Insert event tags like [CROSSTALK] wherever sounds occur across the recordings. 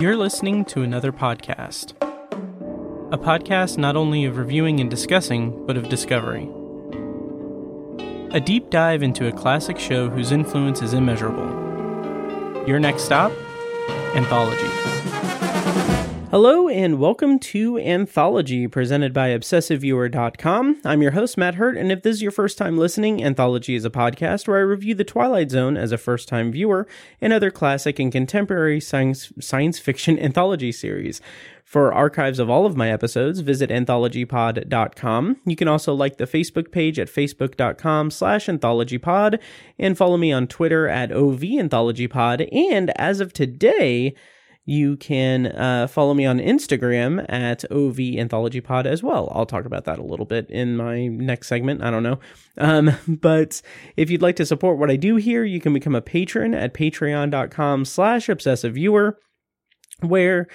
You're listening to another podcast. A podcast not only of reviewing and discussing, but of discovery. A deep dive into a classic show whose influence is immeasurable. Your next stop? Anthology. Hello and welcome to Anthology, presented by ObsessiveViewer.com. I'm your host, Matt Hurt, and if this is your first time listening, Anthology is a podcast where I review The Twilight Zone as a first time viewer and other classic and contemporary science, science fiction [LAUGHS] anthology series. For archives of all of my episodes, visit anthologypod.com. You can also like the Facebook page at facebook.com slash anthologypod and follow me on Twitter at OVAnthologypod. And as of today, you can uh, follow me on Instagram at OV Anthology Pod as well. I'll talk about that a little bit in my next segment. I don't know. Um, [LAUGHS] but if you'd like to support what I do here, you can become a patron at patreon.com slash obsessive viewer where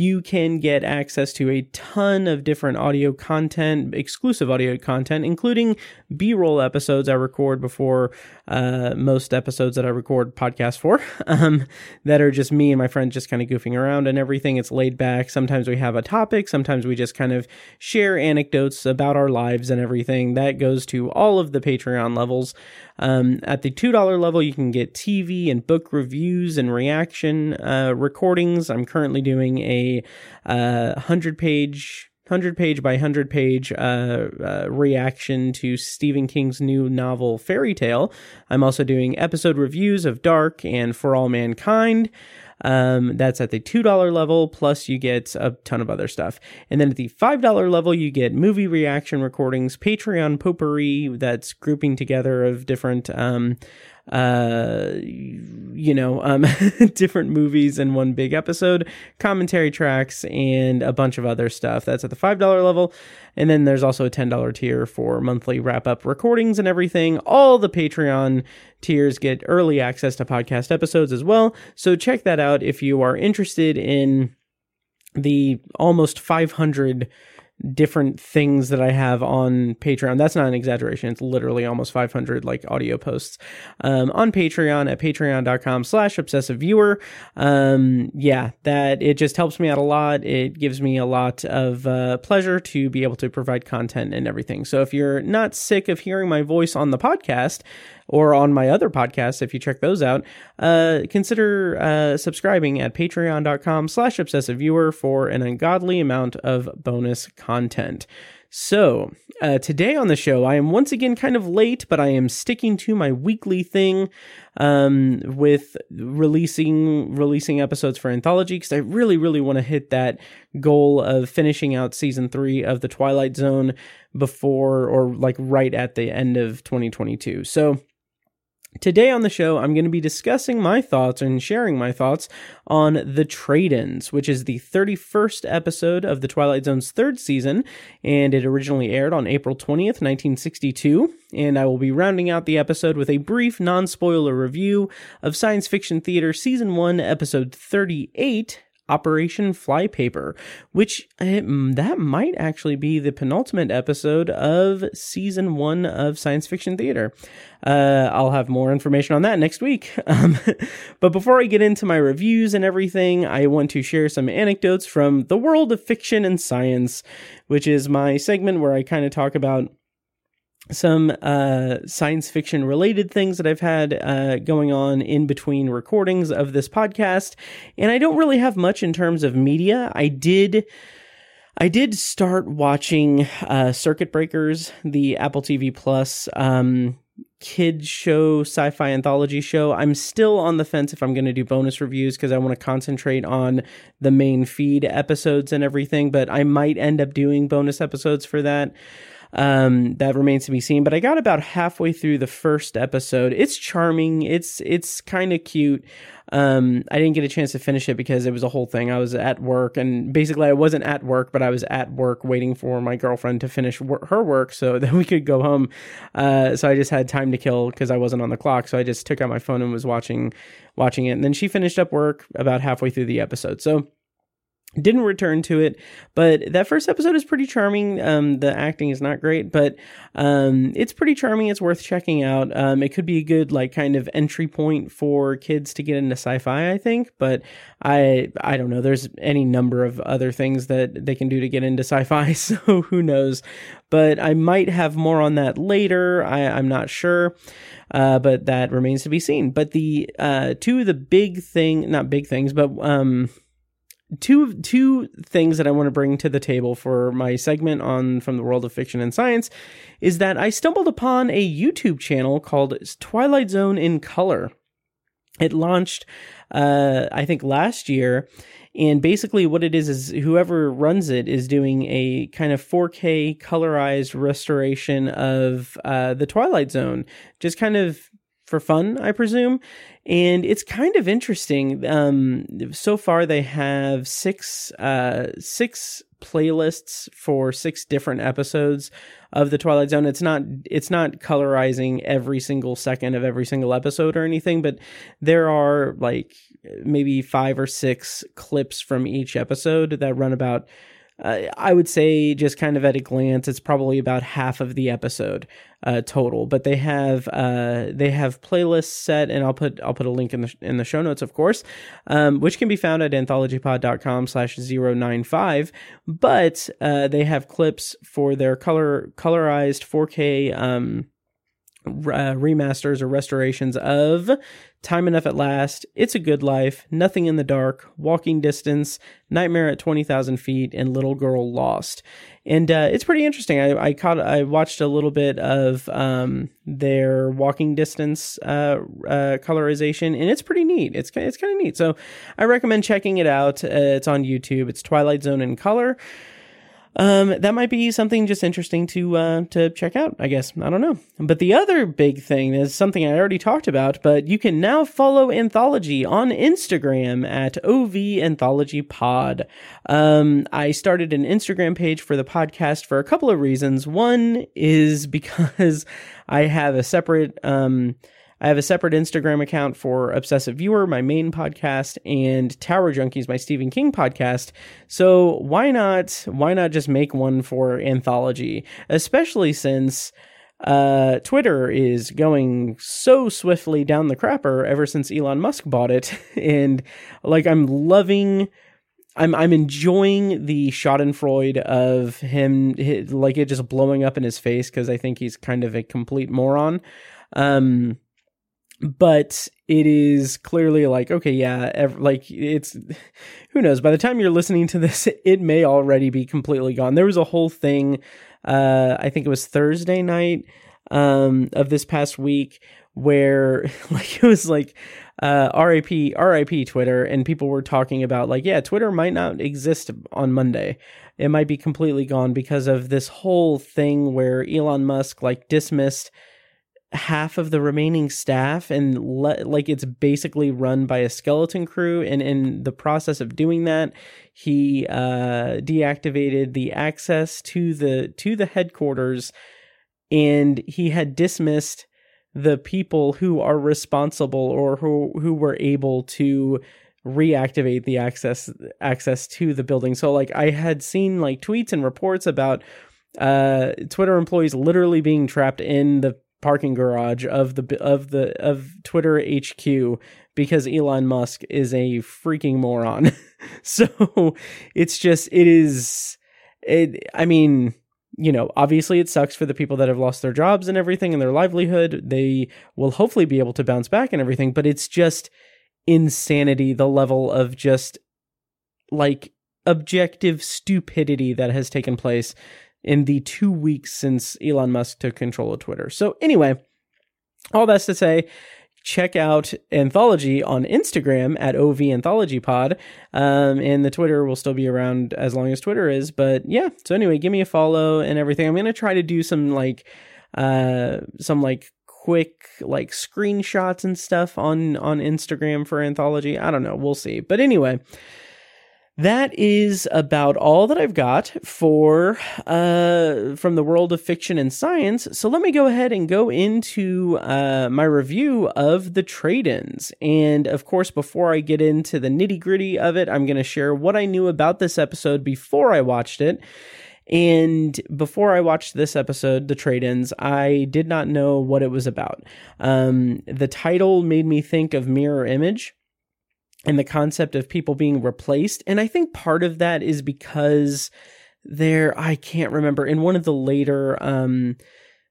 you can get access to a ton of different audio content, exclusive audio content, including B roll episodes I record before uh, most episodes that I record podcasts for, [LAUGHS] um, that are just me and my friends just kind of goofing around and everything. It's laid back. Sometimes we have a topic, sometimes we just kind of share anecdotes about our lives and everything. That goes to all of the Patreon levels. Um, at the $2 level, you can get TV and book reviews and reaction uh, recordings. I'm currently doing a uh, 100 page 100 page by 100 page uh, uh, reaction to Stephen King's new novel Fairy Tale. I'm also doing episode reviews of Dark and For All Mankind. Um, that's at the $2 level, plus you get a ton of other stuff. And then at the $5 level, you get movie reaction recordings, Patreon potpourri that's grouping together of different um, uh, you know, um, [LAUGHS] different movies in one big episode, commentary tracks, and a bunch of other stuff. That's at the $5 level. And then there's also a $10 tier for monthly wrap up recordings and everything. All the Patreon tiers get early access to podcast episodes as well. So check that out if you are interested in the almost 500 different things that I have on Patreon. That's not an exaggeration. It's literally almost 500 like audio posts um, on Patreon at patreon.com slash obsessive viewer. Um, yeah, that it just helps me out a lot. It gives me a lot of uh, pleasure to be able to provide content and everything. So if you're not sick of hearing my voice on the podcast, or on my other podcasts if you check those out uh, consider uh, subscribing at patreon.com slash obsessive viewer for an ungodly amount of bonus content so, uh, today on the show, I am once again kind of late, but I am sticking to my weekly thing um, with releasing releasing episodes for anthology because I really, really want to hit that goal of finishing out season three of the Twilight Zone before or like right at the end of 2022. So, Today on the show, I'm going to be discussing my thoughts and sharing my thoughts on The Trade Ins, which is the 31st episode of The Twilight Zone's third season, and it originally aired on April 20th, 1962. And I will be rounding out the episode with a brief non spoiler review of Science Fiction Theater Season 1, Episode 38 Operation Flypaper, which it, uh, that might actually be the penultimate episode of season one of Science Fiction Theater. Uh, I'll have more information on that next week. [LAUGHS] Um, but before I get into my reviews and everything, I want to share some anecdotes from the world of fiction and science, which is my segment where I kind of talk about some uh, science fiction related things that I've had uh, going on in between recordings of this podcast. And I don't really have much in terms of media. I did. I did start watching uh, Circuit Breakers, the Apple TV Plus um, kids show, sci-fi anthology show. I'm still on the fence if I'm going to do bonus reviews because I want to concentrate on the main feed episodes and everything. But I might end up doing bonus episodes for that. Um, that remains to be seen. But I got about halfway through the first episode. It's charming. It's it's kind of cute. Um, I didn't get a chance to finish it because it was a whole thing. I was at work, and basically, I wasn't at work, but I was at work waiting for my girlfriend to finish wor- her work so [LAUGHS] that we could go home. Uh, so I just had time to kill because I wasn't on the clock. So I just took out my phone and was watching watching it. And then she finished up work about halfway through the episode. So didn't return to it but that first episode is pretty charming. Um the acting is not great but um it's pretty charming. It's worth checking out. Um it could be a good like kind of entry point for kids to get into sci-fi i think but i i don't know. There's any number of other things that they can do to get into sci-fi [LAUGHS] so who knows? But i might have more on that later. I i'm not sure uh, but that remains to be seen. But the uh, two of the big thing, not big things, but um, two two things that I want to bring to the table for my segment on from the world of fiction and science is that I stumbled upon a YouTube channel called Twilight Zone in Color. It launched uh, I think last year and basically what it is is whoever runs it is doing a kind of 4K colorized restoration of uh, the Twilight Zone just kind of for fun, I presume. And it's kind of interesting. Um, so far, they have six uh, six playlists for six different episodes of the Twilight Zone. It's not it's not colorizing every single second of every single episode or anything, but there are like maybe five or six clips from each episode that run about uh, I would say just kind of at a glance, it's probably about half of the episode uh, total. But they have uh, they have playlists set, and I'll put I'll put a link in the in the show notes, of course, um, which can be found at anthologypod.com slash 095. But uh, they have clips for their color colorized 4K. Um, uh, remasters or restorations of Time Enough at Last, It's a Good Life, Nothing in the Dark, Walking Distance, Nightmare at 20,000 Feet, and Little Girl Lost. And uh, it's pretty interesting. I, I, caught, I watched a little bit of um, their Walking Distance uh, uh, colorization, and it's pretty neat. It's, it's kind of neat. So I recommend checking it out. Uh, it's on YouTube. It's Twilight Zone in color um, that might be something just interesting to uh, to check out. I guess I don't know. But the other big thing is something I already talked about. But you can now follow Anthology on Instagram at OV Anthology Pod. Um, I started an Instagram page for the podcast for a couple of reasons. One is [LAUGHS] because I have a separate um I have a separate Instagram account for Obsessive Viewer, my main podcast, and Tower Junkies, my Stephen King podcast. So why not why not just make one for anthology, especially since uh, Twitter is going so swiftly down the crapper ever since Elon Musk bought it, [LAUGHS] and like I'm loving. I'm I'm enjoying the Schadenfreude of him, his, like it just blowing up in his face because I think he's kind of a complete moron. Um, but it is clearly like okay yeah ev- like it's who knows? By the time you're listening to this [LAUGHS] it may already be completely gone. There was a whole thing uh i think it was thursday night um of this past week where [LAUGHS] like it was like uh RIP RIP Twitter and people were talking about like yeah Twitter might not exist on Monday. It might be completely gone because of this whole thing where Elon Musk like dismissed half of the remaining staff and le- like it's basically run by a skeleton crew. And in the process of doing that he uh deactivated the access to the to the headquarters. And he had dismissed the people who are responsible or who who were able to reactivate the access access to the building. So like i had seen like tweets and reports about uh twitter employees literally being trapped in the parking garage of the of the of Twitter HQ because Elon Musk is a freaking moron. [LAUGHS] so it's just it is it I mean, you know, obviously it sucks for the people that have lost their jobs and everything and their livelihood. They will hopefully be able to bounce back and everything, but it's just insanity the level of just like objective stupidity that has taken place in the two weeks since Elon Musk took control of Twitter. So, anyway, all that's to say, check out Anthology on Instagram at OV Anthology Pod. Um, and the Twitter will still be around as long as Twitter is. But yeah, so anyway, give me a follow and everything. I'm going to try to do some like, uh, some like quick like screenshots and stuff on on Instagram for Anthology. I don't know, we'll see. But anyway, that is about all that I've got for uh, from the world of fiction and science. So let me go ahead and go into uh, my review of the trade-ins. And of course, before I get into the nitty-gritty of it, I'm going to share what I knew about this episode before I watched it. And before I watched this episode, The Trade Ins, I did not know what it was about. Um, the title made me think of Mirror Image and the concept of people being replaced. And I think part of that is because there, I can't remember, in one of the later um,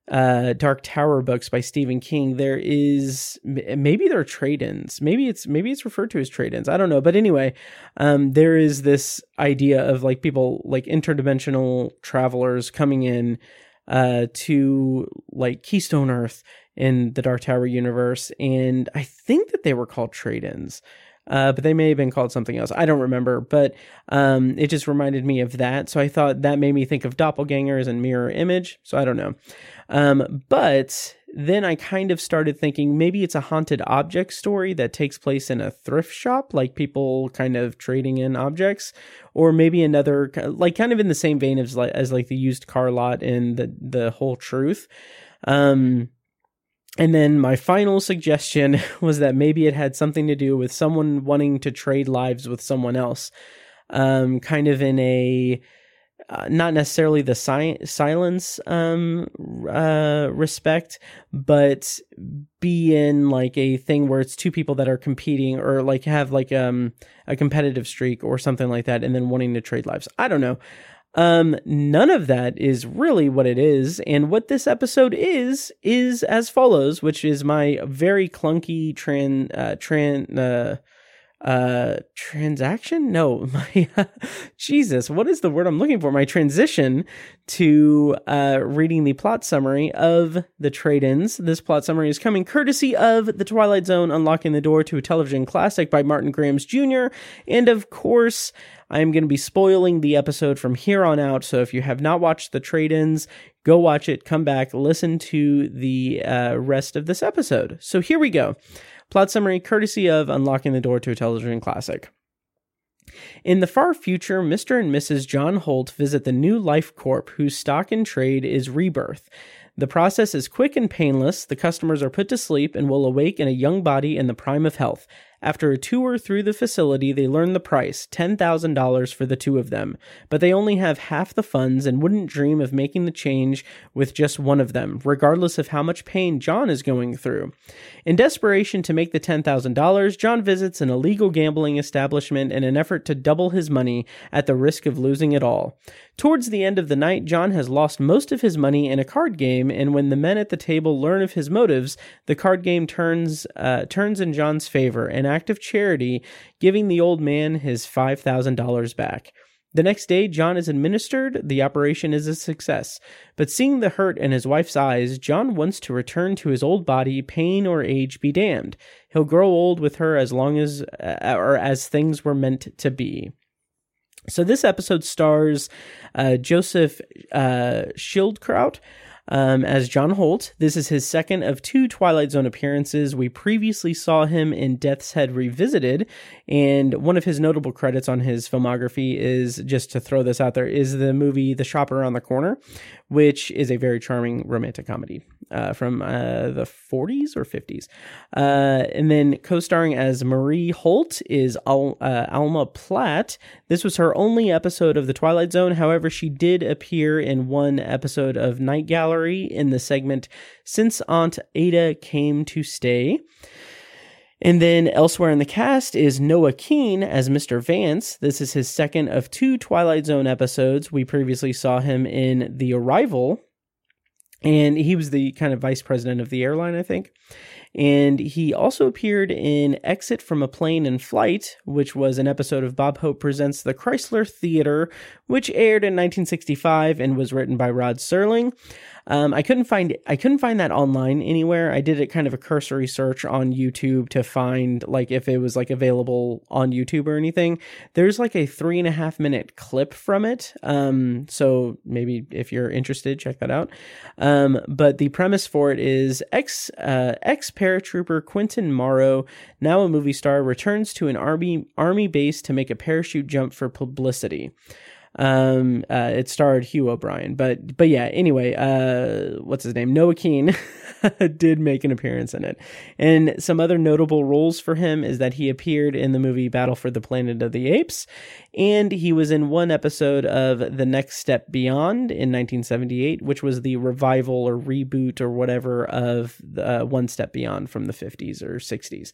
uh, Dark Tower books by Stephen King, there is maybe there are trade-ins. Maybe it's maybe it's referred to as trade-ins. I don't know, but anyway, um, there is this idea of like people like interdimensional travelers coming in uh, to like Keystone Earth in the Dark Tower universe, and I think that they were called trade-ins uh, but they may have been called something else. I don't remember, but um, it just reminded me of that. So I thought that made me think of doppelgangers and mirror image. So I don't know. Um, but then I kind of started thinking maybe it's a haunted object story that takes place in a thrift shop, like people kind of trading in objects, or maybe another, like kind of in the same vein as like, as like the used car lot in the the whole truth. Um, and then my final suggestion [LAUGHS] was that maybe it had something to do with someone wanting to trade lives with someone else, um, kind of in a uh, not necessarily the si- silence um, uh, respect, but be in like a thing where it's two people that are competing or like have like um, a competitive streak or something like that, and then wanting to trade lives. I don't know. Um, none of that is really what it is. And what this episode is, is as follows, which is my very clunky tran, uh, tran, uh, uh transaction? No [LAUGHS] my jesus what is the word i'm looking for? My transition to uh reading the plot summary of the trade-ins. This plot summary is coming courtesy of the twilight zone unlocking the door to a television classic by martin grams jr and of course i'm going to be spoiling the episode from here on out. So if you have not watched the trade-ins go watch it come back listen to the uh, rest of this episode. So here we go Plot summary courtesy of Unlocking the Door to a Television Classic. In the far future, Mr. and Mrs. John Holt visit the New Life Corp, whose stock in trade is rebirth. The process is quick and painless. The customers are put to sleep and will awake in a young body in the prime of health. After a tour through the facility, they learn the price $10,000 for the two of them, but they only have half the funds and wouldn't dream of making the change with just one of them, regardless of how much pain John is going through. In desperation to make the $10,000, John visits an illegal gambling establishment in an effort to double his money at the risk of losing it all. Towards the end of the night, John has lost most of his money in a card game, and when the men at the table learn of his motives, the card game turns uh, turns in John's favor, an act of charity, giving the old man his five thousand dollars back. The next day, John is administered. The operation is a success. But seeing the hurt in his wife's eyes, John wants to return to his old body, pain or age be damned. He'll grow old with her as long as, uh, or as things were meant to be. So this episode stars uh, Joseph uh, Schildkraut um, as John Holt. This is his second of two Twilight Zone appearances. We previously saw him in Death's Head Revisited, and one of his notable credits on his filmography is just to throw this out there is the movie The Shop Around the Corner, which is a very charming romantic comedy uh, from uh, the 40s or 50s. Uh, and then co starring as Marie Holt is Al- uh, Alma Platt. This was her only episode of The Twilight Zone. However, she did appear in one episode of Night Gallery in the segment Since Aunt Ada Came to Stay. And then elsewhere in the cast is Noah Keen as Mr. Vance. This is his second of two Twilight Zone episodes. We previously saw him in The Arrival, and he was the kind of vice president of the airline, I think. And he also appeared in Exit from a Plane in Flight, which was an episode of Bob Hope Presents the Chrysler Theater, which aired in 1965 and was written by Rod Serling. Um, I couldn't find I couldn't find that online anywhere. I did a kind of a cursory search on YouTube to find like if it was like available on YouTube or anything. There's like a three and a half minute clip from it. Um, so maybe if you're interested, check that out. Um, but the premise for it is ex uh, ex paratrooper Quentin Morrow, now a movie star, returns to an army army base to make a parachute jump for publicity. Um, uh, it starred Hugh O'Brian, but but yeah. Anyway, uh, what's his name? Noah Keen [LAUGHS] did make an appearance in it, and some other notable roles for him is that he appeared in the movie Battle for the Planet of the Apes, and he was in one episode of The Next Step Beyond in 1978, which was the revival or reboot or whatever of uh, One Step Beyond from the 50s or 60s.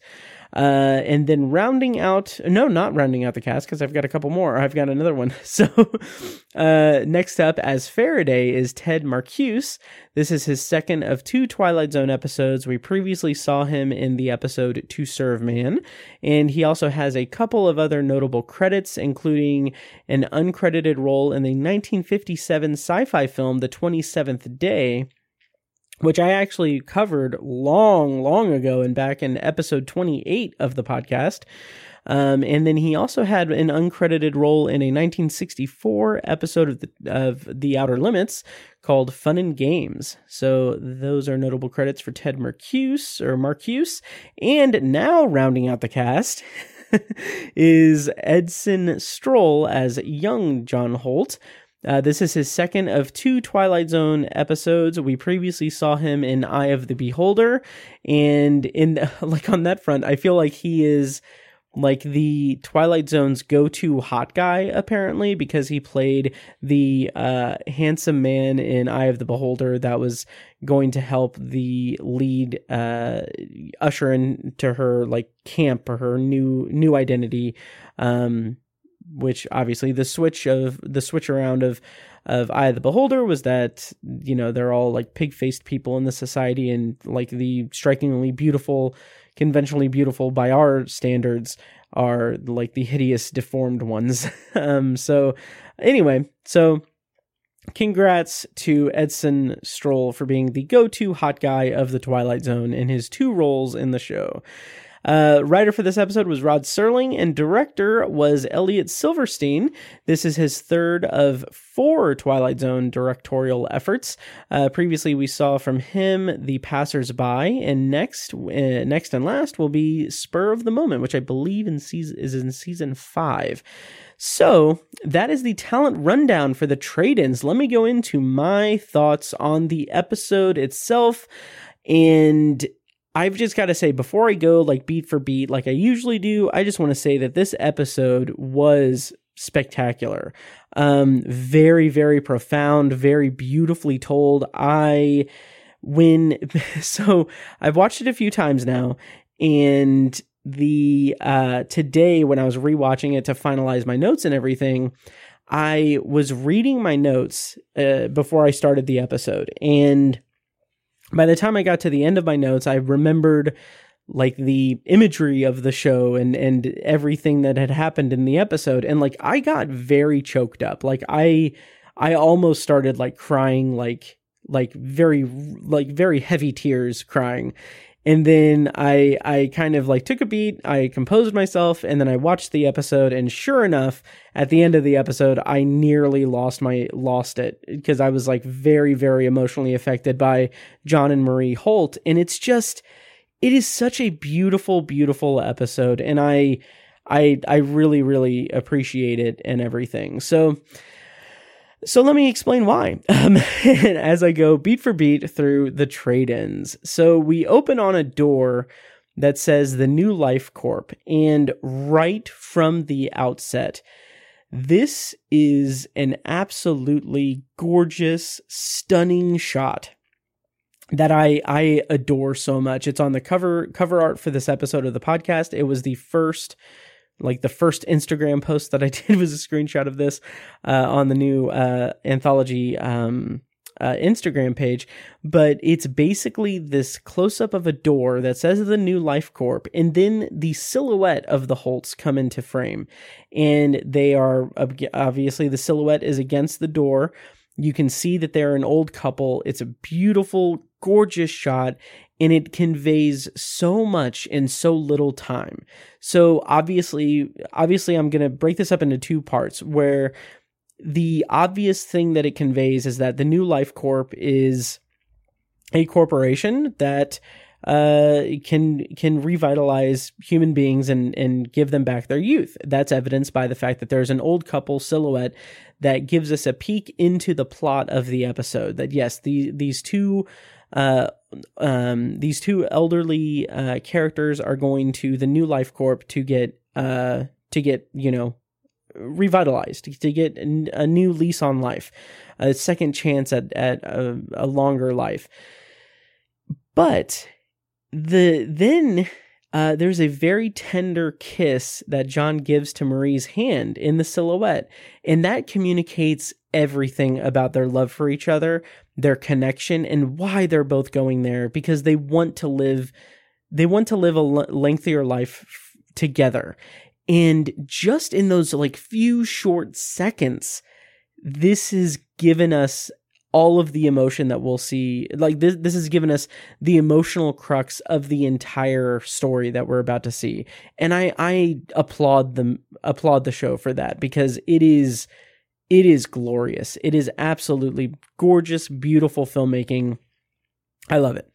Uh, and then rounding out, no, not rounding out the cast because I've got a couple more. I've got another one. [LAUGHS] So [LAUGHS] uh, next up as Faraday is Ted Marcuse. This is his second of two Twilight Zone episodes. We previously saw him in the episode To Serve Man, and he also has a couple of other notable credits, including an uncredited role in the 1957 sci fi film The 27th Day which I actually covered long, long ago and back in episode 28 of the podcast. Um, and then he also had an uncredited role in a 1964 episode of the, of the Outer Limits called Fun and Games. So those are notable credits for Ted Marcuse or Marcuse. And now rounding out the cast [LAUGHS] is Edson Stroll as young John Holt. Uh, this is his second of two Twilight Zone episodes. We previously saw him in Eye of the Beholder, and in [LAUGHS] like on that front, I feel like he is like the Twilight Zone's go-to hot guy apparently because he played the uh, handsome man in Eye of the Beholder that was going to help the lead uh, usher into her like camp or her new new identity um, which obviously the switch of the switch around of of Eye of the Beholder was that you know they're all like pig faced people in the society and like the strikingly beautiful, conventionally beautiful by our standards are like the hideous deformed ones. [LAUGHS] um, so anyway, so congrats to Edson Stroll for being the go to hot guy of the Twilight Zone in his two roles in the show. Uh, writer for this episode was Rod Serling, and director was Elliot Silverstein. This is his third of four Twilight Zone directorial efforts. Uh, previously, we saw from him The Passersby, and next, uh, next and last will be Spur of the Moment, which I believe in season is in season five. So that is the talent rundown for the trade-ins. Let me go into my thoughts on the episode itself. And I've just got to say, before I go like beat for beat, like I usually do, I just want to say that this episode was spectacular. Um, very, very profound, very beautifully told. I, when, [LAUGHS] so I've watched it a few times now, and the, uh, today when I was rewatching it to finalize my notes and everything, I was reading my notes, uh, before I started the episode, and by the time I got to the end of my notes, I remembered like the imagery of the show and and everything that had happened in the episode and like I got very choked up. Like I I almost started like crying like like very like very heavy tears crying and then I I kind of like took a beat, I composed myself, and then I watched the episode. And sure enough, at the end of the episode, I nearly lost my lost it because I was like very very emotionally affected by John and Marie Holt, and it's just it is such a beautiful beautiful episode, and I I I really really appreciate it and everything. So so let me explain why [LAUGHS] um, as I go beat for beat through the trade ins. So we open on a door that says the New Life Corp, and right from the outset, this is an absolutely gorgeous, stunning shot that I I adore so much. It's on the cover cover art for this episode of the podcast. It was the first like the first Instagram post that I [LAUGHS] did was a screenshot of this uh, on the new uh, anthology um, uh, Instagram page, but it's basically this close up of a door that says the New Life Corp, and then the silhouette of the Holts come into frame, and they are obviously the silhouette is against the door. You can see that they're an old couple. It's a beautiful, gorgeous shot, and it conveys so much in so little time. So obviously, obviously I'm going to break this up into two parts where the obvious thing that it conveys is that the New Life Corp is a corporation that uh, can can revitalize human beings and and give them back their youth. That's evidenced by the fact that there's an old couple silhouette that gives us a peek into the plot of the episode. That yes, the, these two uh, um, these two elderly uh, characters are going to the New Life Corp to get uh, to get you know revitalized to get a new lease on life, a second chance at at a, a longer life. But the then uh, there's a very tender kiss that John gives to Marie's hand in the silhouette, and that communicates everything about their love for each other, their connection, and why they're both going there because they want to live, they want to live a lengthier life f- together. And just in those like few short seconds, this has given us all of the emotion that we'll see like this this has given us the emotional crux of the entire story that we're about to see. And i i applaud them applaud the show for that because it is it is glorious. It is absolutely gorgeous beautiful filmmaking. I love it.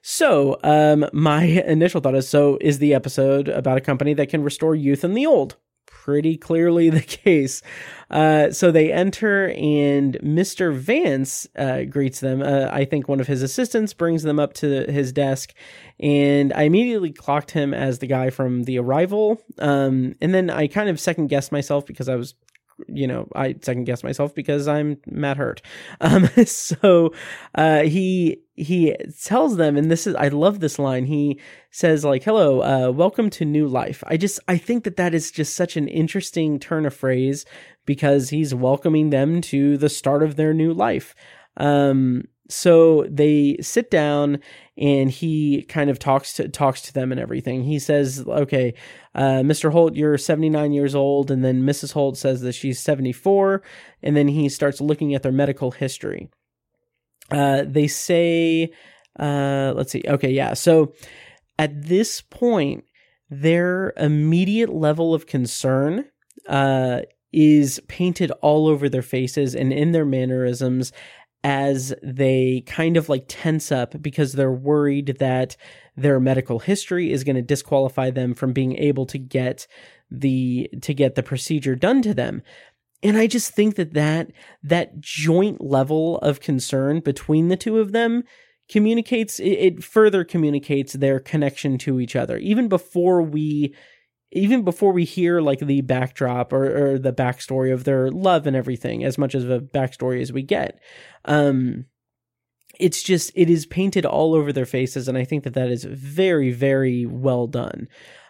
So um my [LAUGHS] initial thought is so is the episode about a company that can restore youth in the old pretty clearly [LAUGHS] the case. Uh, so they enter, and Mr. Vance uh, greets them. Uh, I think one of his assistants brings them up to his desk, and I immediately clocked him as the guy from The Arrival. Um, and then I kind of second guessed myself because I was you know, I second guess myself because I'm Matt Hurt. [LAUGHS] Um, so uh, he he tells them, and this is I love this line. He says like, "Hello, uh, welcome to new life." I just I think that that is just such an interesting turn of phrase because he's welcoming them to the start of their new life. Um, so they sit down and he kind of talks to talks to them and everything. He says, "Okay, uh, Mr. Holt, you're 79 years old," and then Mrs. Holt says that she's 74, and then he starts looking at their medical history. Uh, they say, uh, let's see, okay, yeah. So at this point, their immediate level of concern uh, is painted all over their faces and in their mannerisms as they kind of like tense up because they're worried that their medical history is going to disqualify them from being able to get the to get the procedure done to them. And i just think that that that joint level of concern between the two of them communicates it, further communicates their connection to each other. Even before we even before we hear like the backdrop or, or the backstory of their love and everything, as much of a backstory as we get, um, it's just it is painted all over their faces, and I think that that is very very well done.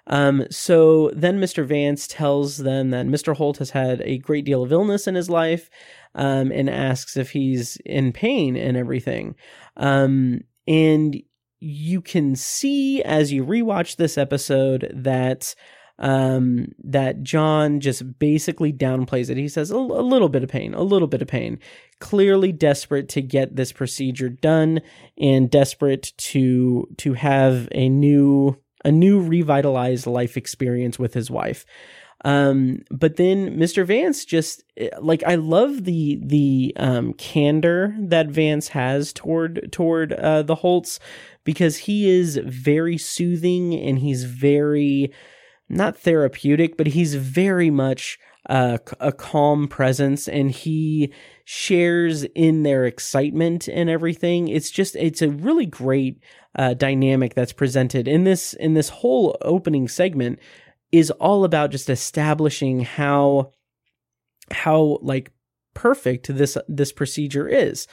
Um, so then Mr. Vance tells them that Mr. Holt has had a great deal of illness in his life, um, and asks if he's in pain and everything. Um, and you can see as you rewatch this episode that um, that John just basically downplays it. He says a, a little bit of pain, a little bit of pain, clearly desperate to get this procedure done and desperate to to have a new a new revitalized life experience with his wife. Um, but then Mr. Vance just like I love the the um, candor that Vance has toward toward uh, the Holts because he is very soothing and he's very not therapeutic, but he's very much a calm presence and he shares in their excitement and everything. It's just, it's a really great uh, dynamic that's presented in this, in this whole opening segment is all about just establishing how, how like perfect this, this procedure is.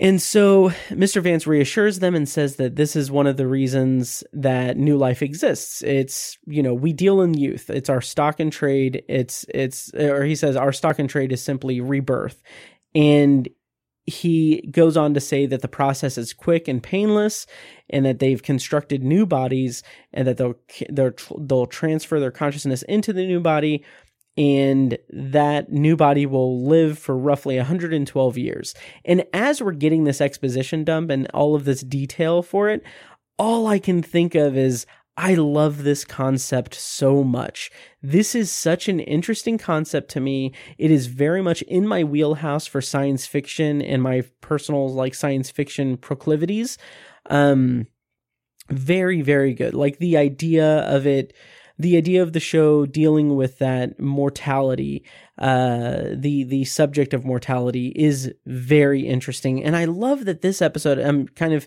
And so Mr. Vance reassures them and says that this is one of the reasons that New Life exists. It's, you know, we deal in youth. It's our stock and trade. It's, it's, or he says our stock and trade is simply rebirth. And he goes on to say that the process is quick and painless and that they've constructed new bodies and that they'll, they'll, they'll transfer their consciousness into the new body and that new body will live for roughly 112 years. And as we're getting this exposition dump and all of this detail for it, all I can think of is I love this concept so much. This is such an interesting concept to me. It is very much in my wheelhouse for science fiction and my personal like science fiction proclivities. Um very very good like the idea of it the idea of the show dealing with that mortality uh the the subject of mortality is very interesting. And i love that this episode i'm kind of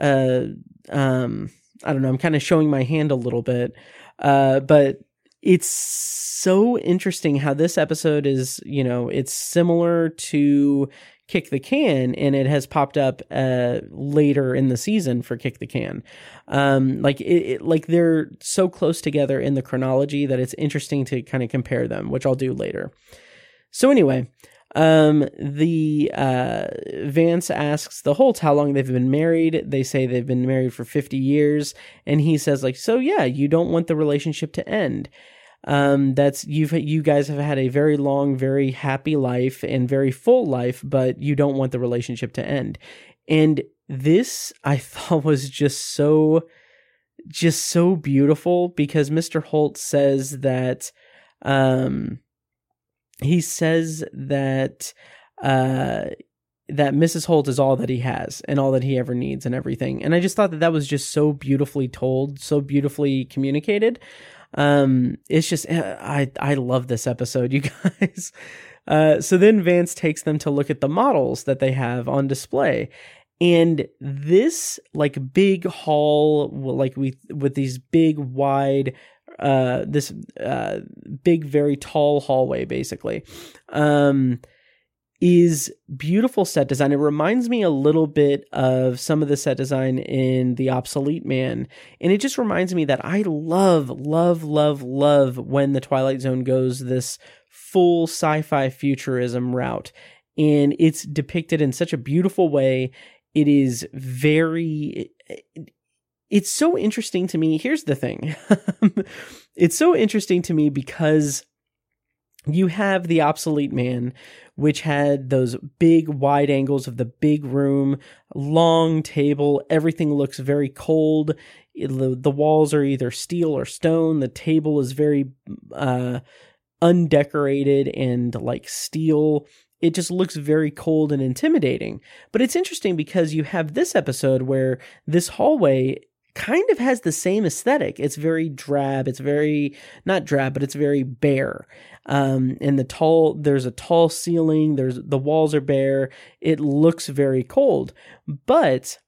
uh um i don't know i'm kind of showing my hand a little bit uh but it's so interesting how this episode is you know it's similar to Kick the Can, and it has popped up uh, later in the season for Kick the Can. Um, like it, it, like they're so close together in the chronology that it's interesting to kind of compare them, which I'll do later. So anyway, um, the uh, Vance asks the Holts how long they've been married. They say they've been married for 50 years, and he says like, "So yeah, you don't want the relationship to end." Um, that's you've you guys have had a very long, very happy life and very full life, but you don't want the relationship to end. And this I [LAUGHS] thought was just so just so beautiful because Mr. Holt says that um he says that uh that Mrs. Holt is all that he has and all that he ever needs and everything. And I just thought that that was just so beautifully told, so beautifully communicated. Um, it's just eh, I I love this episode, [LAUGHS] you guys. Uh, so then Vance takes them to look at the models that they have on display. And this like big hall, like we with these big wide, uh, this uh, big very tall hallway, basically. Um, is beautiful set design. It reminds me a little bit of some of the set design in The Obsolete Man. And it just reminds me that I love, love, love, love when the Twilight Zone goes this full sci fi futurism route. And it's depicted in such a beautiful way. It is very. It's so interesting to me. Here's the thing [LAUGHS] it's so interesting to me because you have the obsolete man which had those big wide angles of the big room, long table. Everything looks very cold. The, the walls are either steel or stone. The table is very uh, undecorated and like steel. It just looks very cold and intimidating. But it's interesting because you have this episode where this hallway kind of has the same aesthetic. It's very drab. It's very not drab, but it's very bare. Um, and the tall, there's a tall ceiling. There's the walls are bare. It looks very cold, but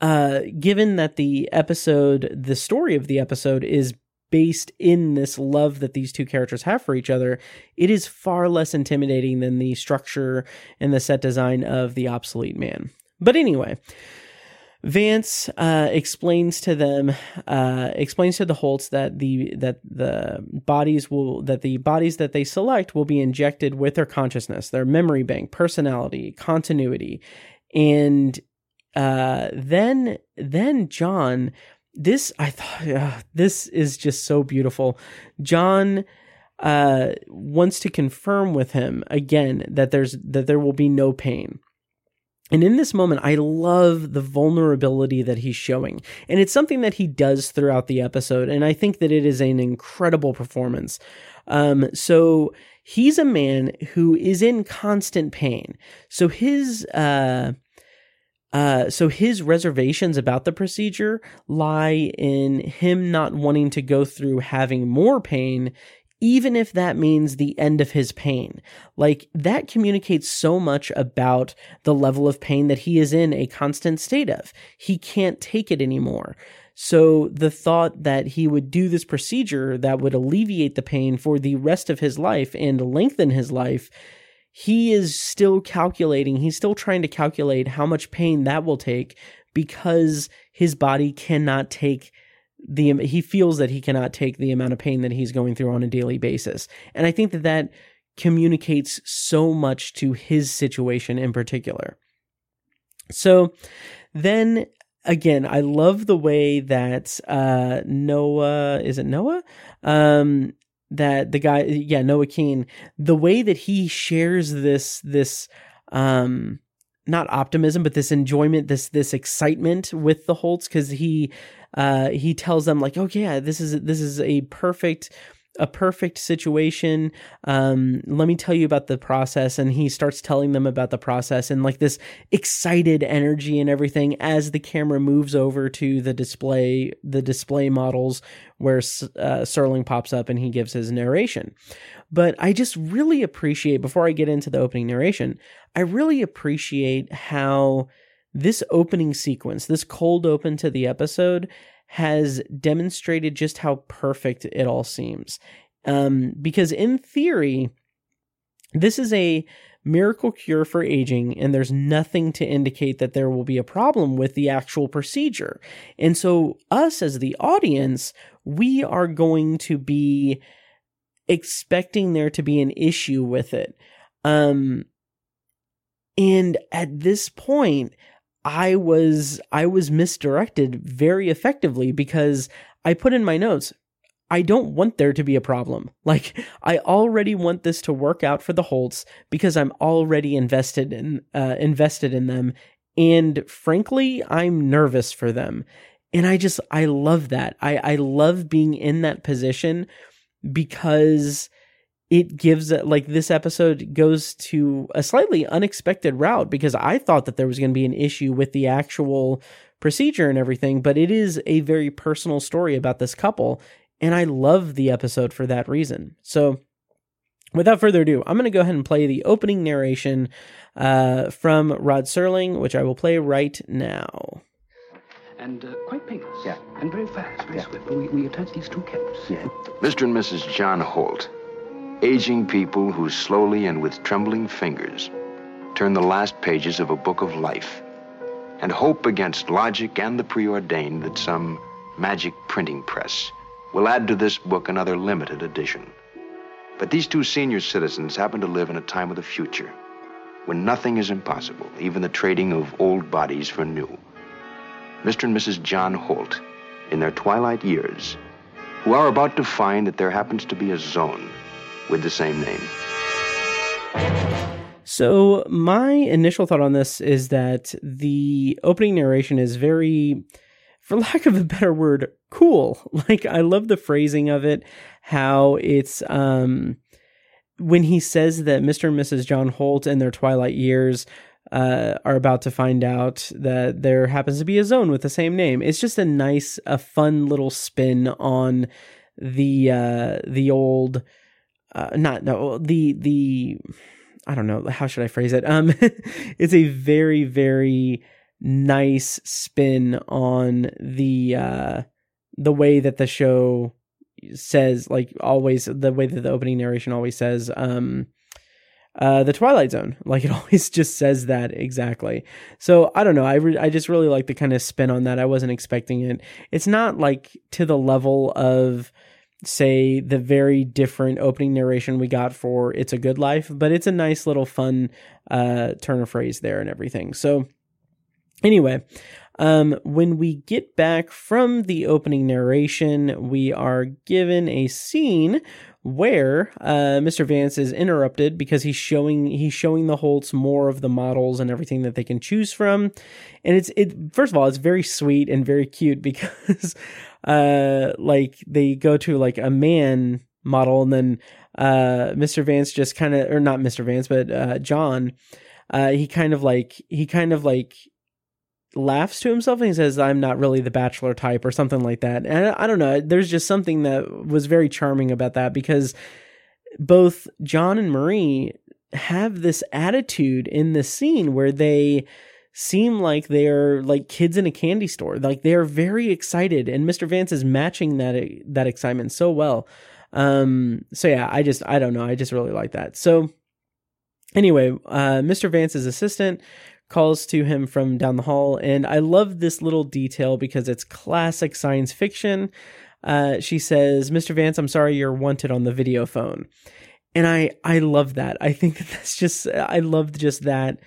uh, given that the episode, the story of the episode is based in this love that these two characters have for each other, it is far less intimidating than the structure and the set design of the obsolete man. But anyway, Vance uh, explains to them, uh, explains to the Holts that the that the bodies will that the bodies that they select will be injected with their consciousness, their memory bank, personality, continuity, and uh, then then John. This I thought [LAUGHS] this is just so beautiful. John uh, wants to confirm with him again that there's that there will be no pain and in this moment, I love the vulnerability that he's showing. And it's something that he does throughout the episode. And I think that it is an incredible performance. Um, so he's a man who is in constant pain. So his, uh, uh, so his reservations about the procedure lie in him not wanting to go through having more pain even if that means the end of his pain. Like, that communicates so much about the level of pain that he is in a constant state of. He can't take it anymore. So, the thought that he would do this procedure that would alleviate the pain for the rest of his life and lengthen his life, he is still calculating, he's still trying to calculate how much pain that will take because his body cannot take the he feels that he cannot take the amount of pain that he's going through on a daily basis. And i think that that communicates so much to his situation in particular. So then again i love the way that uh noah is it noah? Um that the guy yeah noah keen the way that he shares this this um not optimism but this enjoyment this this excitement with the holts because he uh, he tells them like, "Oh yeah, this is this is a perfect." A perfect situation. Um, let me tell you about the process. And he starts telling them about the process and like this excited energy and everything as the camera moves over to the display, the display models where uh, Serling pops up and he gives his narration. But I just really appreciate, before I get into the opening narration, I really appreciate how this opening sequence, this cold open to the episode, has demonstrated just how perfect it all seems. Um, because in theory, this is a miracle cure for aging, and there's nothing to indicate that there will be a problem with the actual procedure. And so, us as the audience, we are going to be expecting there to be an issue with it. Um, and at this point, I was I was misdirected very effectively because I put in my notes I don't want there to be a problem. [LAUGHS] Like I already want this to work out for the Holts because I'm already invested in uh, invested in them and frankly I'm nervous for them. And I just I love that. I I love being in that position because it gives like this episode goes to a slightly unexpected route because I thought that there was going to be an issue with the actual procedure and everything, but it is a very personal story about this couple. And I love the episode for that reason. So, without further ado, I'm going to go ahead and play the opening narration uh, from Rod Serling, which I will play right now. And uh, quite painless. Yeah. And very fast, very yeah. swift. We, we attach these two caps. Yeah. Mr. and Mrs. John Holt aging people who slowly and with trembling fingers turn the last pages of a book of life and hope against logic and the preordained that some magic printing press will add to this book another limited edition. But these two senior citizens happen to live in a time of the future when nothing is impossible, even the trading of old bodies for new. Mr. and Mrs. John Holt, in their twilight years, who are about to find that there happens to be a zone with the same name. So, my initial thought on this is that the opening narration is very, for [LAUGHS] lack of a better word, cool. [LAUGHS] Like, I love the phrasing of it, how it's, um, when he says that Mr. and Mrs. John Holt in their twilight years uh, are about to find out that there happens to be a zone with the same name. It's just a nice, a fun little spin on the uh, the old uh, not no the the I don't know how should I phrase it. Um, [LAUGHS] it's a very very nice spin on the uh the way that the show says like always the way that the opening narration always says um uh the twilight zone. [LAUGHS] Like it always just says that exactly. So i don't know. I re- i just really like the kind of spin on that. I wasn't expecting it. It's not like to the level of say the very different opening narration we got for It's a Good Life, but it's a nice little fun uh, turn of phrase there and everything. So, anyway, um, when we get back from the opening narration, we are given a scene where uh, Mr. Vance is interrupted because he's showing he's showing the Holts more of the models and everything that they can choose from, and it's it first of all it's very sweet and very cute [LAUGHS] because uh like they go to like a man model and then uh Mr. Vance just kind of or not Mr. Vance but uh John uh he kind of like he kind of like laughs to himself and he says i'm not really the bachelor type or something like that. And I, don't know. There's just something that was very charming about that because both john and marie have this attitude in the scene where they seem like they're like kids in a candy store. Like they're very excited and mr vance is matching that that excitement so well. Um so yeah i just i don't know. I just really like that. So anyway uh mr vance's assistant calls to him from down the hall. And I love this little detail because it's classic science fiction. Uh, she says, Mr. Vance, I'm sorry you're wanted on the video phone. And I, I love that. I think that [LAUGHS] that's just, I loved just that.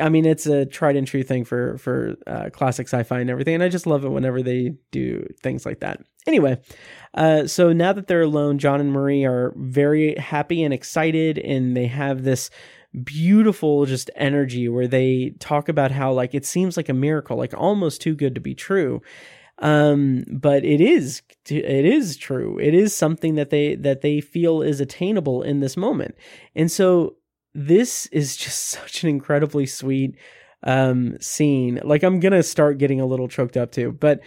I mean, it's a tried and true thing for, for uh, classic sci fi and everything. And I just love it whenever they do things like that. Anyway, uh, so now that they're alone, John and Marie are very happy and excited, and they have this beautiful just energy where they talk about how like it seems like a miracle, like almost too good to be true. Um, but it is it is true. It is something that they that they feel is attainable in this moment. And so this is just [LAUGHS] such an incredibly sweet um scene. Like I'm going to start getting a little choked up too. But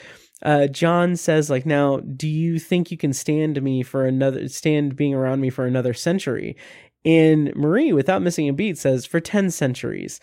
uh, John says like now do you think you can stand me for another stand being around me for another century and Marie without missing a beat says for 10 centuries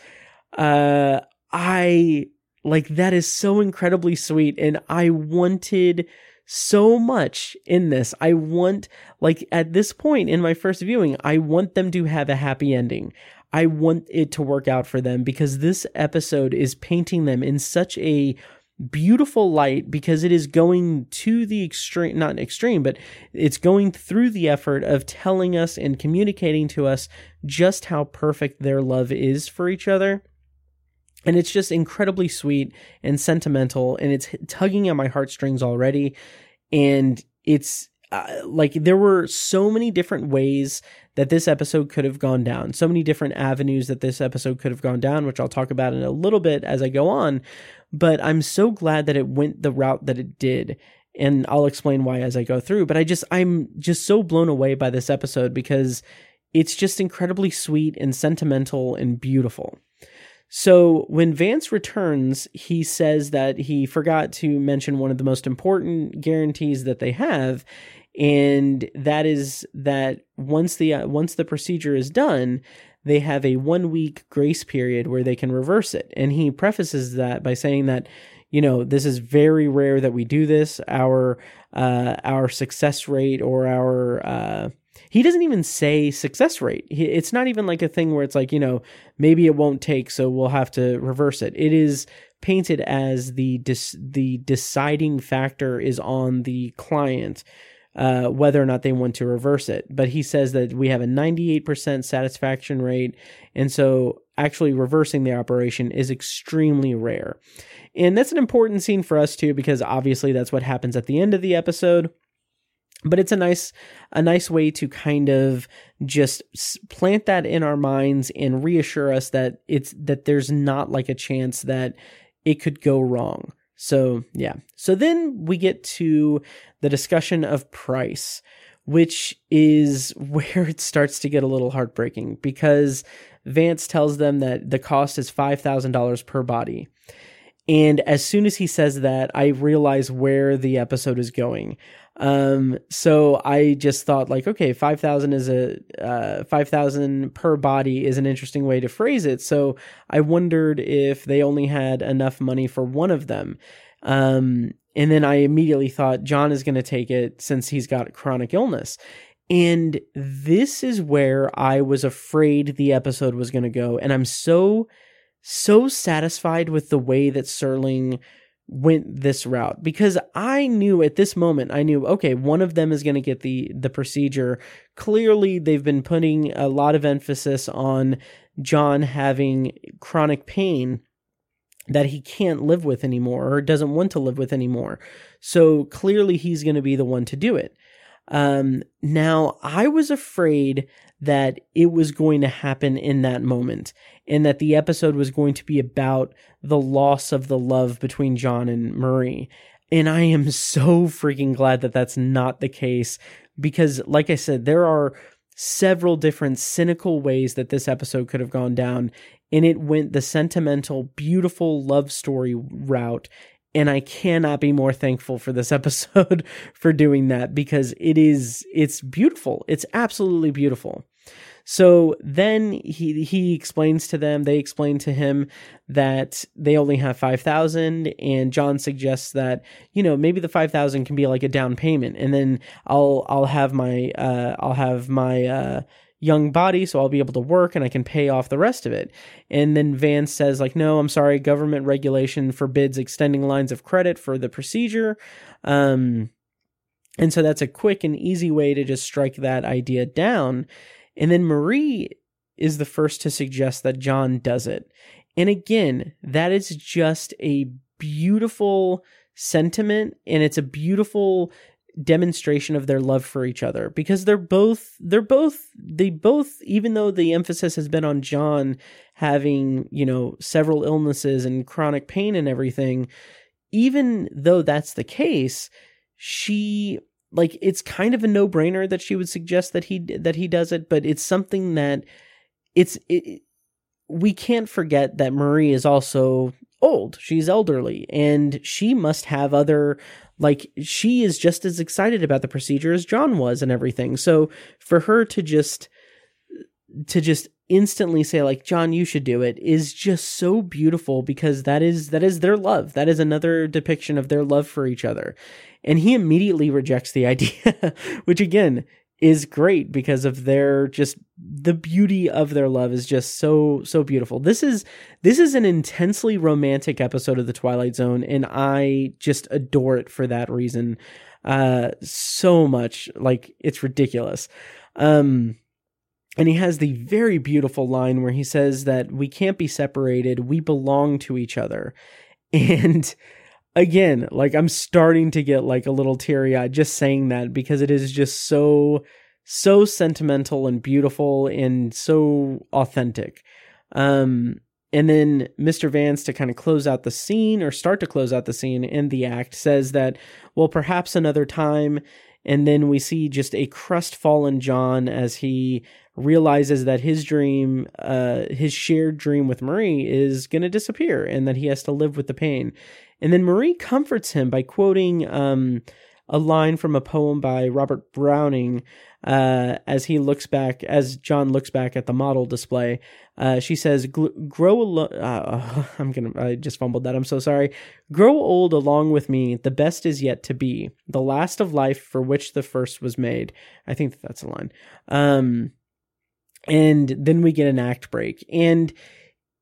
uh I like that is so incredibly sweet and I wanted so much in this. I want like at this point in my first viewing, I want them to have a happy ending. I want it to work out for them because this episode is painting them in such a beautiful light because it is going to the extreme not extreme but it's going through the effort of telling us and communicating to us just how perfect their love is for each other. And it's just incredibly sweet and sentimental and it's tugging at my heartstrings already. And it's uh, like there were so many different ways that this episode could have gone down. So many different avenues that this episode could have gone down which I'll talk about in a little bit as I go on. But I'm so glad that it went the route that it did. And I'll explain why as I go through. But I just I'm just so blown away by this episode because it's just incredibly sweet and sentimental and beautiful. So when Vance returns, he says that he forgot to mention one of the most important guarantees that they have, and that is that once the uh, once the procedure is done, they have a one week grace period where they can reverse it. And he prefaces that by saying that you know this is very rare that we do this. Our uh, our success rate or our uh, he doesn't even say success rate. It's not even like a thing where it's like, you know, maybe it won't take, so we'll have to reverse it. It is painted as the dis- the deciding factor is on the client uh, whether or not they want to reverse it. But he says that we have a 98% satisfaction rate, and so actually reversing the operation is extremely rare. And that's an important scene for us too, because obviously that's what happens at the end of the episode but it's a nice a nice way to kind of just plant that in our minds and reassure us that it's that there's not like a chance that it could go wrong so yeah so then we get to the discussion of price which is [LAUGHS] where it starts to get a little heartbreaking because Vance tells them that the cost is $5,000 per body. And as soon as he says that, I realize where the episode is going. Um, so I just thought like, okay, 5,000 is a, uh, 5,000 per body is an interesting way to phrase it. So I wondered if they only had enough money for one of them. Um, and then I immediately thought John is going to take it since he's got chronic illness. And this is where I was afraid the episode was going to go. And I'm so, so satisfied with the way that Serling went this route because I knew at this moment I knew okay one of them is going to get the the procedure clearly they've been putting a lot of emphasis on John having chronic pain that he can't live with anymore or doesn't want to live with anymore so clearly he's going to be the one to do it um now I was afraid that it was going to happen in that moment and that the episode was going to be about the loss of the love between John and Marie. And I am so freaking glad that that's not the case because, like I said, there are several different cynical ways that this episode could have gone down. And it went the sentimental, beautiful love story route. And I cannot be more thankful for this [LAUGHS] episode for doing that because it is, it's beautiful. It's absolutely beautiful. So then he he explains to them, they explain to him that they only have 5000 and John suggests that, you know, maybe the 5000 can be like a down payment and then I'll I'll have my uh I'll have my uh young body so I'll be able to work and I can pay off the rest of it. And then Vance says like no, I'm sorry, government regulation forbids extending lines of credit for the procedure. Um and so that's a quick and easy way to just strike that idea down. And then Marie is the first to suggest that John does it. And again, that is just a beautiful sentiment and it's a beautiful demonstration of their love for each other because they're both they're both they both even though the emphasis has been on John having, you know, several illnesses and chronic pain and everything, even though that's the case, she like it's kind of a no-brainer that she would suggest that he that he does it, but it's something that it's it, we can't forget that Marie is also old. She's elderly and she must have other like she is just as excited about the procedure as John was and everything. So for her to just to just instantly say like John you should do it is just so beautiful because that is that is their love. That is another depiction of their love for each other. And he immediately rejects the [LAUGHS] idea, which again is great because of their just the beauty of their love is just so so beautiful. This is this is an intensely romantic episode of the Twilight Zone and I just adore it for that reason uh so much like it's ridiculous. Um and he has the very beautiful line where he says that we can't be separated, we belong to each other. [LAUGHS] And again, like I'm starting to get like a little teary eyed just saying that because it is just so, so sentimental and beautiful and so authentic. Um, and then Mr. Vance, to kind of close out the scene or start to close out the scene in the act, says that, well, perhaps another time. And then we see just a crestfallen John as he realizes that his dream, uh, his shared dream with Marie is going to disappear and that he has to live with the pain. And then Marie comforts him by quoting um, a line from a poem by Robert Browning uh, as he looks back, as John looks back at the model display. Uh, she says, "Grow along." Uh, [LAUGHS] I'm gonna. I just fumbled that. I'm so sorry. Grow old along with me. The best is yet to be. The last of life for which the first was made. I think that that's a line. Um, and then we get an act break, and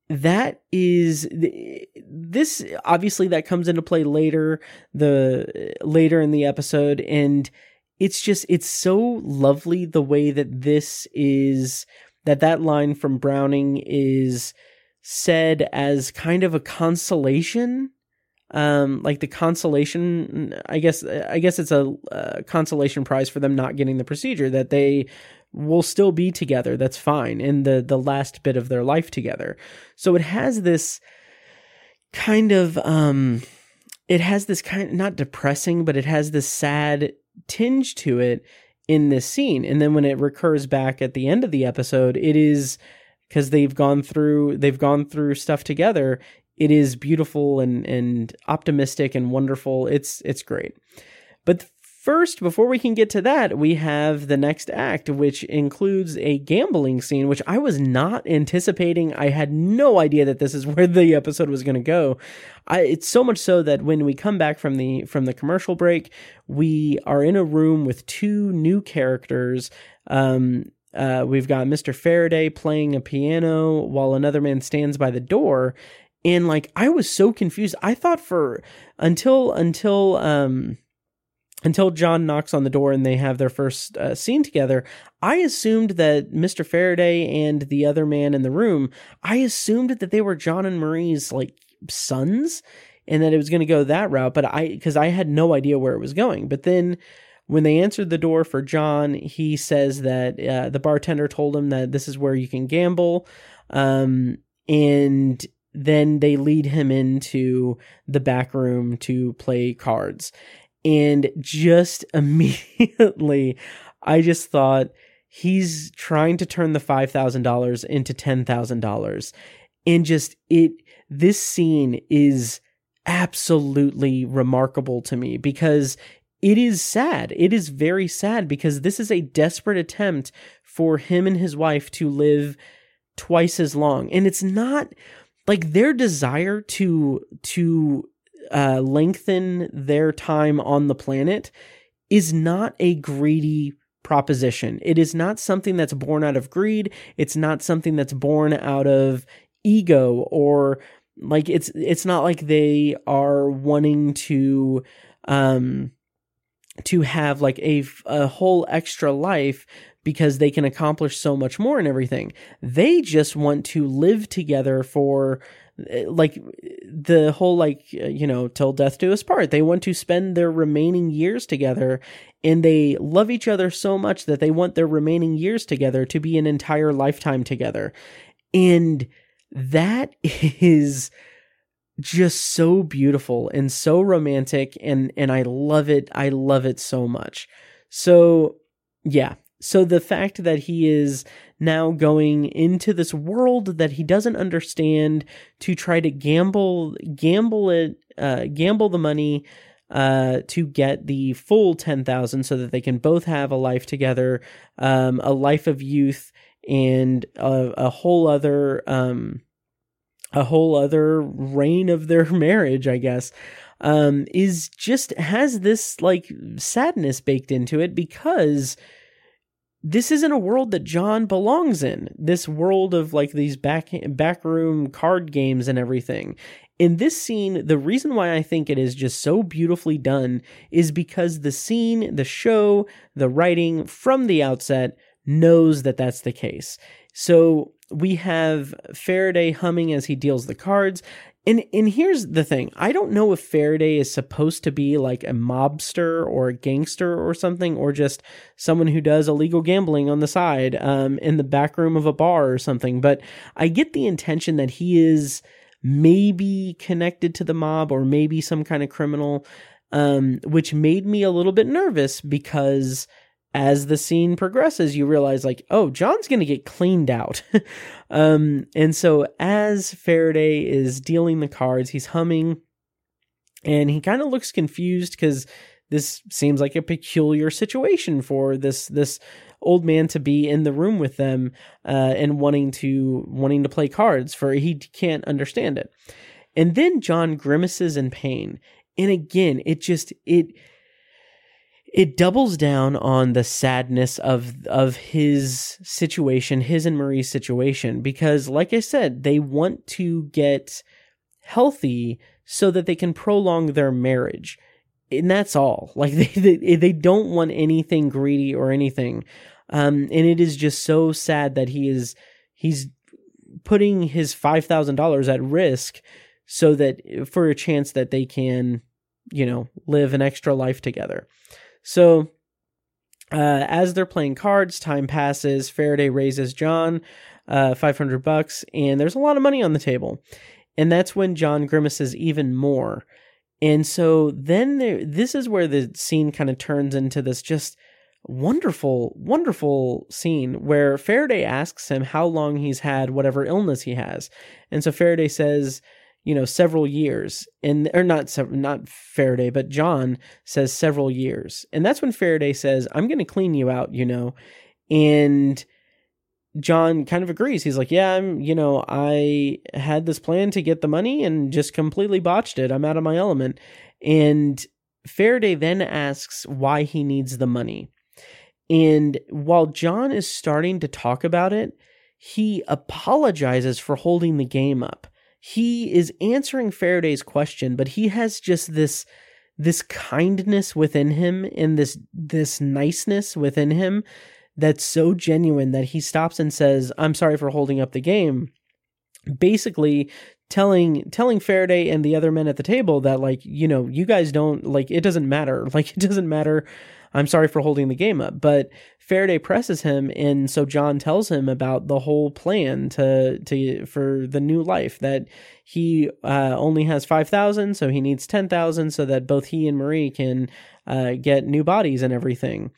that is this obviously that comes into play later the later in the episode and it's just it's so lovely the way that this is that that line from Browning is said as kind of a consolation. Um like the consolation i guess i guess it's a, a consolation prize for them not getting the procedure that they will still be together. That's fine in the the last bit of their life together. So it has this kind of um it has this kind not depressing, but it has this sad tinge to it in this scene. And then when it recurs back at the end of the episode, it is because they've gone through they've gone through stuff together. It is beautiful and and optimistic and wonderful. It's it's great. But First, before we can get to that, we have the next act, which includes a gambling scene, which I was not anticipating. I had no idea that this is [LAUGHS] where the episode was going to go. I, it's so much so that when we come back from the from the commercial break, we are in a room with two new characters. Um, uh, we've got Mr. Faraday playing a piano while another man stands by the door. And like I was so confused. I thought for until until um until John knocks on the door and they have their first uh, scene together, I assumed that Mr. Faraday and the other man in the room, I assumed that they were John and Marie's like sons and that it was going to go that route, but I because I had no idea where it was going. But then when they answered the door for John, he says that uh, the bartender told him that this is where you can gamble. Um, and then they lead him into the back room to play cards and just [LAUGHS] immediately I just thought he's trying to turn the $5,000 into $10,000 and just it this scene is absolutely remarkable to me because it is sad. It is very sad because this is a desperate attempt for him and his wife to live twice as long. And it's not like their desire to to uh, lengthen their time on the planet is not a greedy proposition. It is not something that's born out of greed. It's not something that's born out of ego or like it's it's not like they are wanting to um to have like a a whole extra life because they can accomplish so much more and everything. They just want to live together for Uh, like the whole like uh, you know till death do us part they want to spend their remaining years together and they love each other so much that they want their remaining years together to be an entire lifetime together and that [LAUGHS] is just so beautiful and so romantic and and I love it. I love it so much. So, yeah. So the fact that he is now going into this world that he doesn't understand to try to gamble gamble it uh, gamble the money uh, to get the full 10,000 so that they can both have a life together, um, a life of youth and a, a whole other um, a whole other reign of their [LAUGHS] marriage, I guess, um, is just has this like sadness baked into it because this isn't a world that John belongs in. This world of like these back backroom card games and everything. In this scene, the reason why I think it is just so beautifully done is because the scene, the show, the writing from the outset knows that that's the case. So we have Faraday humming as he deals the cards. And and here's the thing. I don't know if Faraday is supposed to be like a mobster or a gangster or something, or just someone who does illegal gambling on the side, um, in the back room of a bar or something. But I get the intention that he is maybe connected to the mob or maybe some kind of criminal, um, which made me a little bit nervous because as the scene progresses, you realize like, oh, John's going to get cleaned out. [LAUGHS] um, and so as Faraday is dealing the cards, he's humming and he kind of looks confused because this seems like a peculiar situation for this, this old man to be in the room with them, uh, and wanting to, wanting to play cards for he can't understand it. And then John grimaces in pain. And again, it just, it, it doubles down on the sadness of of his situation, his and Marie's situation, because like I said, they want to get healthy so that they can prolong their marriage. And that's all. [LAUGHS] Like they they, they don't want anything greedy or anything. Um, and it is just so sad that he is he's putting his five thousand dollars at risk so that for a chance that they can, you know, live an extra life together. So, uh, as they're playing cards, time passes. Faraday raises John uh, 500 bucks, and there's a lot of money on the table. And that's when John grimaces even more. And so then there, this is where the scene kind of turns into this just wonderful, wonderful scene where Faraday asks him how long he's had whatever illness he has. And so Faraday says, you know several years and or not not Faraday but John says several years. And that's when Faraday says I'm going to clean you out you know? And John kind of agrees. He's like yeah I'm you know I had this plan to get the money and just completely botched it. I'm out of my element. And Faraday then asks why he needs the money. And while John is starting to talk about it he apologizes for holding the game up he is answering Faraday's question, but he has just this this kindness within him and this this niceness within him that's so genuine that he stops and says, "I'm sorry for holding up the game." Basically telling telling Faraday and the other men at the table that like, you know, you guys don't like it doesn't matter. [LAUGHS] Like it doesn't matter I'm sorry for holding the game up. But Faraday presses him, and so John tells him about the whole plan to to for the new life that he uh, only has five thousand, so he needs ten thousand, so that both he and Marie can uh, get new bodies and everything.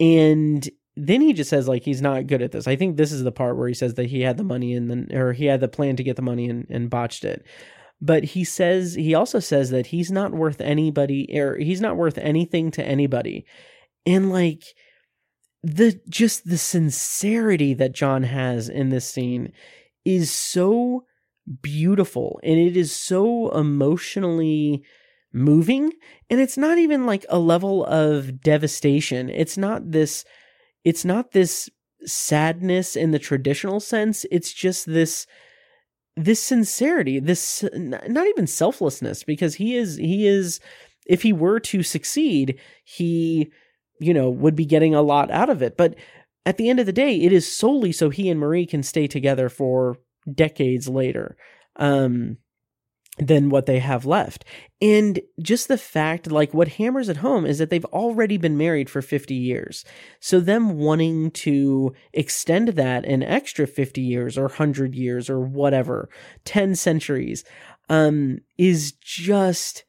And then he just says like he's not good at this. I think this is the part where he says that he had the money and then or he had the plan to get the money and, and botched it but he says he also says that he's not worth anybody or he's not worth anything to anybody. And like the just the sincerity that John has in this scene is so beautiful and it is so emotionally moving and it's not even like a level of devastation. It's not this it's not this sadness in the traditional sense. It's just this this sincerity, this not even selflessness, because he is he is if he were to succeed, he you know would be getting a lot out of it. But at the end of the day, it is solely so he and Marie can stay together for decades later. Um, than what they have left. And just the fact, like what hammers at home is that they've already been married for 50 years. So them wanting to extend that an extra 50 years or 100 years or whatever, 10 centuries, um, is just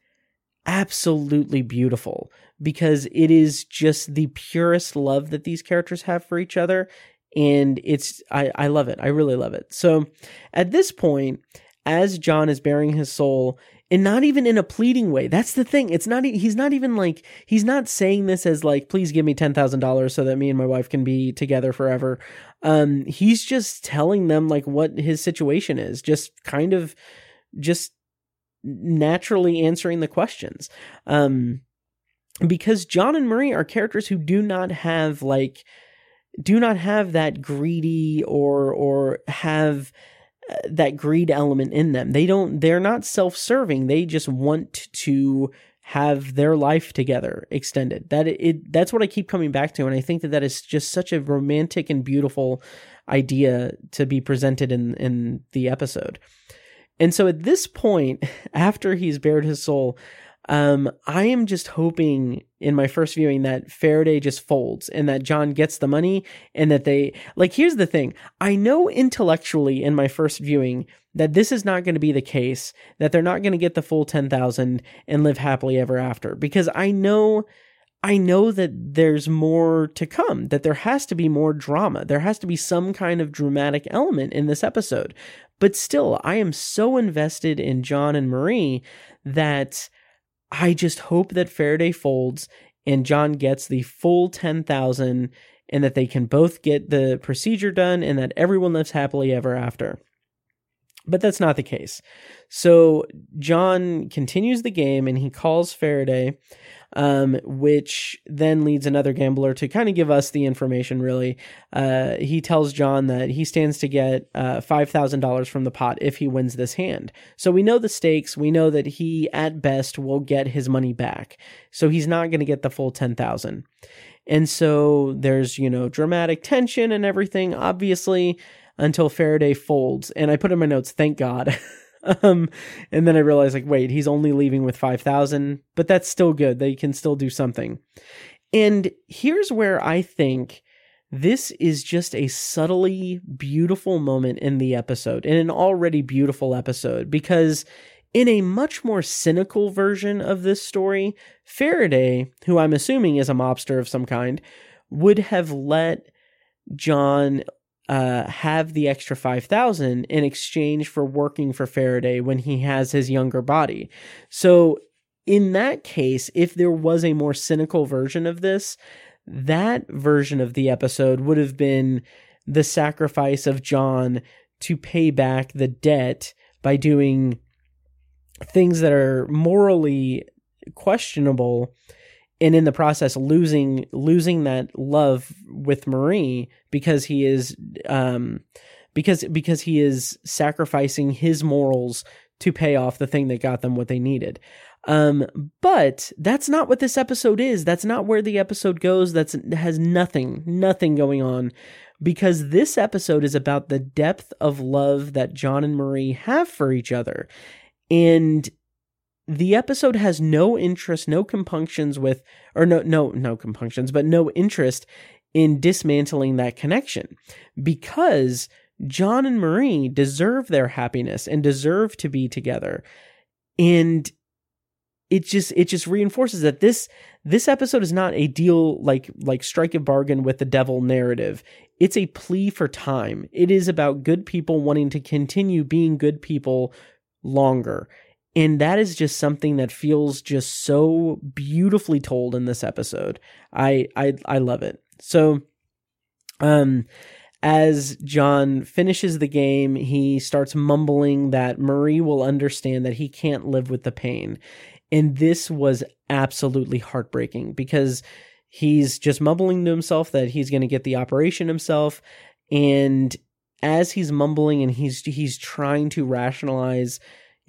absolutely beautiful because it is just the purest love that these characters have for each other. And it's, I, I love it. I really love it. So at this point, as John is baring his soul, and not even in a pleading way. That's the thing. It's not, he's not even like, he's not saying this as like, please give me $10,000 so that me and my wife can be together forever. Um, he's just telling them like what his situation is, just kind of, just naturally answering the questions. Um, because John and Marie are characters who do not have like, do not have that greedy or, or have, that greed element in them. They don't they're not self-serving. They just want to have their life together extended. That it that's what I keep coming back to and I think that that is just such a romantic and beautiful idea to be presented in in the episode. And so at this point [LAUGHS] after he's bared his soul, um, I am just hoping in my first viewing that Faraday just folds and that John gets the money and that they like here's the thing. I know intellectually in my first viewing that this is not going to be the case, that they're not going to get the full 10,000 and live happily ever after because I know I know that there's more to come, that there has to be more drama. There has to be some kind of dramatic element in this episode. But still, I am so invested in John and Marie that I just hope that Faraday folds and John gets the full 10,000 and that they can both get the procedure done and that everyone lives happily ever after. But that's not the case. So John continues the game and he calls Faraday um, which then leads another gambler to kind of give us the information. Really, uh, he tells John that he stands to get uh, five thousand dollars from the pot if he wins this hand. So we know the stakes. We know that he, at best, will get his money back. So he's not going to get the full ten thousand. And so there's you know dramatic tension and everything, obviously, until Faraday folds. And I put in my notes, thank God. [LAUGHS] [LAUGHS] Um, and then I realized, like, wait, he's only leaving with 5,000, but that's still good. They can still do something. And here's where I think this is just a subtly beautiful moment in the episode, in an already beautiful episode, because in a much more cynical version of this story, Faraday, who I'm assuming is a mobster of some kind, would have let John uh, have the extra 5000 in exchange for working for Faraday when he has his younger body. So, in that case, if there was a more cynical version of this, that version of the episode would have been the sacrifice of John to pay back the debt by doing things that are morally questionable and in the process losing losing that love with Marie because he is um because because he is sacrificing his morals to pay off the thing that got them what they needed. Um but that's not what this episode is. That's not where the episode goes. That's has nothing nothing going on because this episode is about the depth of love that John and Marie have for each other. And the episode has no interest, no compunctions with, or no, no, no compunctions, but no interest in dismantling that connection because John and Marie deserve their happiness and deserve to be together. And it just it just reinforces that this this episode is not a deal like like strike a bargain with the devil narrative. It's a plea for time. It is about good people wanting to continue being good people longer. And that is just something that feels just so beautifully told in this episode. I I I love it. So um as John finishes the game, he starts mumbling that Marie will understand that he can't live with the pain. And this was absolutely heartbreaking because he's just mumbling to himself that he's going to get the operation himself and as he's mumbling and he's he's trying to rationalize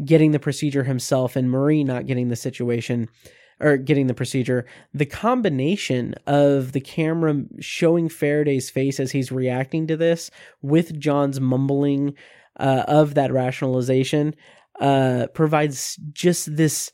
getting the procedure himself and Marie not getting the situation or getting the procedure, the combination of the camera showing Faraday's face as he's reacting to this with John's mumbling uh, of that rationalization uh, provides just this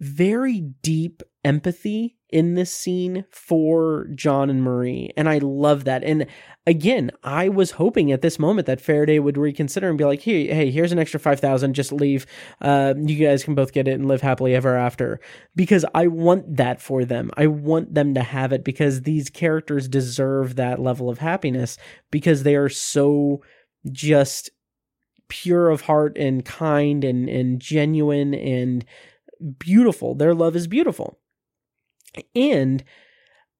very deep empathy in this scene for John and Marie. And I love that. And again, I was hoping at this moment that Faraday would reconsider and be like, hey, hey, here's an extra 5,000. Just leave. Uh, you guys can both get it and live happily ever after. Because I want that for them. I want them to have it because these characters deserve that level of happiness because they are so just pure of heart and kind and, and genuine and beautiful. Their love is beautiful. And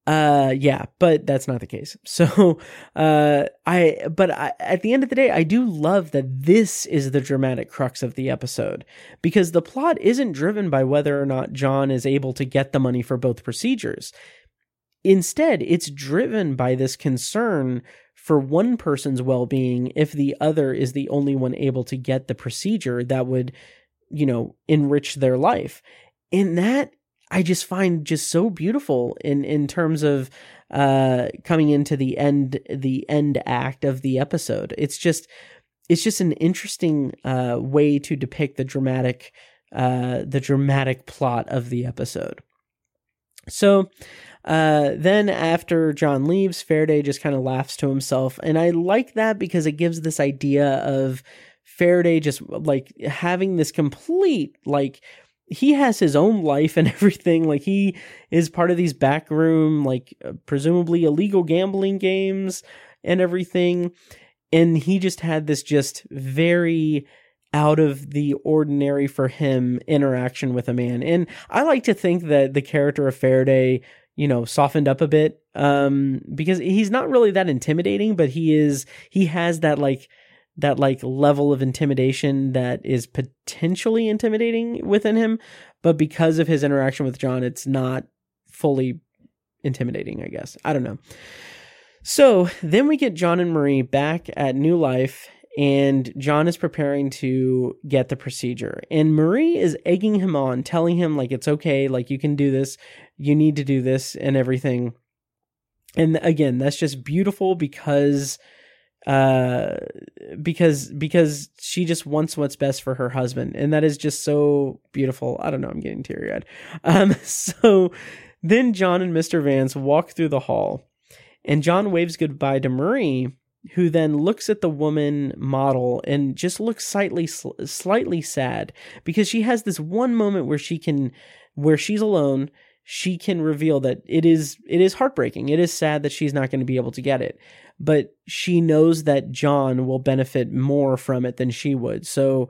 uh yeah but that's not the case. [LAUGHS] So uh i but I, at the end of the day i do love that this is the dramatic crux of the episode because the plot isn't driven by whether or not john is able to get the money for both procedures. Instead it's driven by this concern for one person's well-being if the other is the only one able to get the procedure that would you know enrich their life. And that I just find just so beautiful in in terms of uh coming into the end the end act of the episode. It's just it's just an interesting uh way to depict the dramatic uh the dramatic plot of the episode. So uh, then after John leaves, Faraday just kind of laughs to himself, and I like that because it gives this idea of Faraday just like having this complete like he has his own life and [LAUGHS] everything. Like he is part of these backroom, like uh, presumably illegal gambling games and everything. And he just had this just very out of the ordinary for him interaction with a man. And I like to think that the character of Faraday, you know, softened up a bit um because he's not really that intimidating, but he is he has that like that like level of intimidation that is potentially intimidating within him, but because of his interaction with John, it's not fully intimidating, I guess. I don't know. So then we get John and Marie back at New Life, and John is preparing to get the procedure. And Marie is egging him on, telling him, like, it's okay, like, you can do this, you need to do this, and everything. And again, that's just beautiful because uh because because she just wants what's best for her husband. And that is just so beautiful. I don't know. I'm getting teary eyed um [LAUGHS] so then john and mr vance walk through the hall and john waves goodbye to marie who then looks at the woman model and just looks slightly slightly sad because she has this one moment where she can where she's alone. She can reveal that it is it is heartbreaking. It is sad that she's not going to be able to get it but she knows that John will benefit more from it than she would. So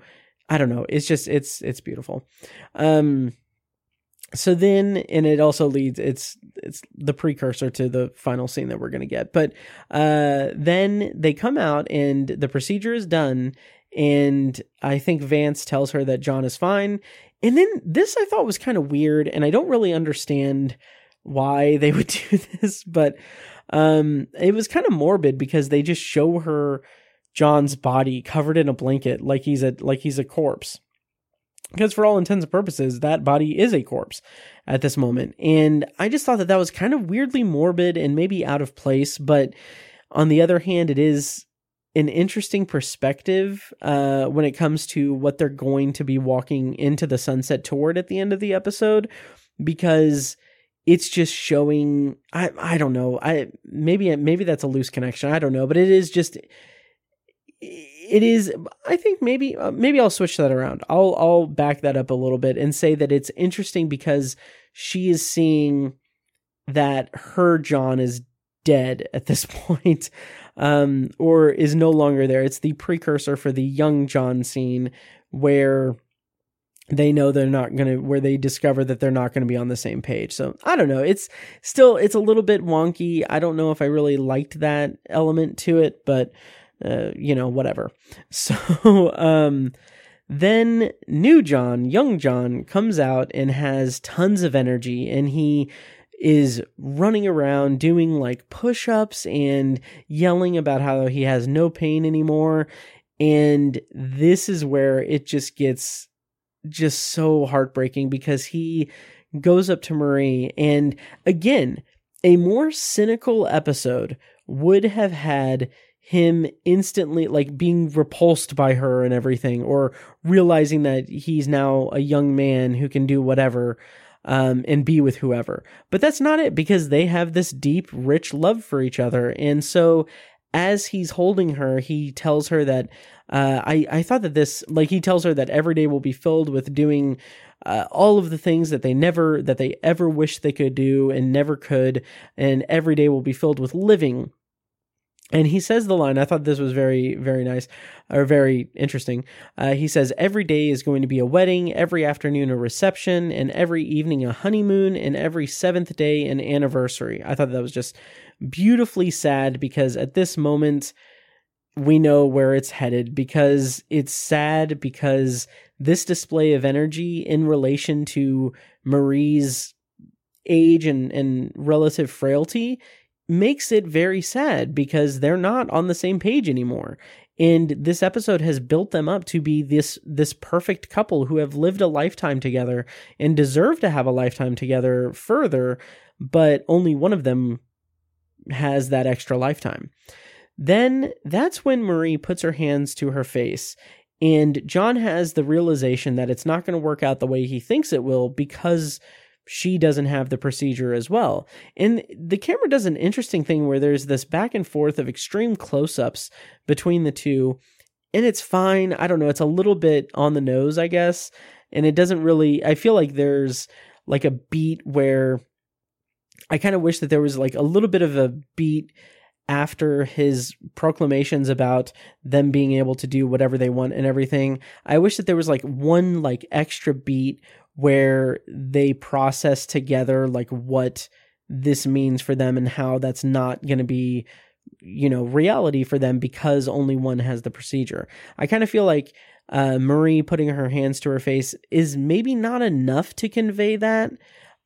I don't know. It's just it's it's beautiful. Um so then and it also leads it's it's the precursor to the final scene that we're going to get. But uh then they come out and the procedure is done and I think Vance tells her that John is fine. And then this I thought was kind of weird and I don't really understand why they would [LAUGHS] do this, but um, it was kind of morbid because they just show her John's body covered in a blanket like he's a like he's a corpse. Because for all intents and purposes, that body is a corpse at this moment. And I just thought that that was kind of weirdly morbid and maybe out of place. But on the other hand, it is an interesting perspective uh, when it comes to what they're going to be walking into the sunset toward at the end of the episode. Because it's just showing i i don't know. I maybe maybe that's a loose connection. I don't know but it is just it is i think maybe uh, maybe i'll switch that around. I'll i'll back that up a little bit and say that it's interesting because she is seeing that her john is dead at this [LAUGHS] point um or is no longer there. It's the precursor for the young john scene where they know they're not going to where they discover that they're not going to be on the same page. So i don't know. It's still it's a little bit wonky. I don't know if i really liked that element to it but uh, you know whatever. [LAUGHS] So um then new john young john comes out and has tons of energy and he is running around doing like push-ups and yelling about how he has no pain anymore. And this is where it just gets just so heartbreaking because he goes up to Marie and again, a more cynical episode would have had him instantly like being repulsed by her and everything or realizing that he's now a young man who can do whatever um, and be with whoever. But that's not it because they have this deep, rich love for each other. And so as he's holding her, he tells her that uh, I I thought that this like he tells her that every day will be filled with doing uh, all of the things that they never that they ever wished they could do and never could, and every day will be filled with living. And he says the line, I thought this was very, very nice or very interesting. Uh, he says, Every day is going to be a wedding, every afternoon a reception, and every evening a honeymoon, and every seventh day an anniversary. I thought that was just beautifully sad because at this moment, we know where it's headed because it's sad because this display of energy in relation to Marie's age and, and relative frailty makes it very sad because they're not on the same page anymore. And this episode has built them up to be this this perfect couple who have lived a lifetime together and deserve to have a lifetime together further, but only one of them has that extra lifetime. Then that's when Marie puts her hands to her face. And John has the realization that it's not going to work out the way he thinks it will because she doesn't have the procedure as well. And the camera does an interesting thing where there's this back and forth of extreme close ups between the two. And it's fine. I don't know. It's a little bit on the nose, I guess. And it doesn't really, I feel like there's like a beat where I kind of wish that there was like a little bit of a beat after his proclamations about them being able to do whatever they want and everything. I wish that there was like one like extra beat where they process together like what this means for them and how that's not going to be you know reality for them because only one has the procedure. I kind of feel like uh, Marie putting her hands to her face is maybe not enough to convey that.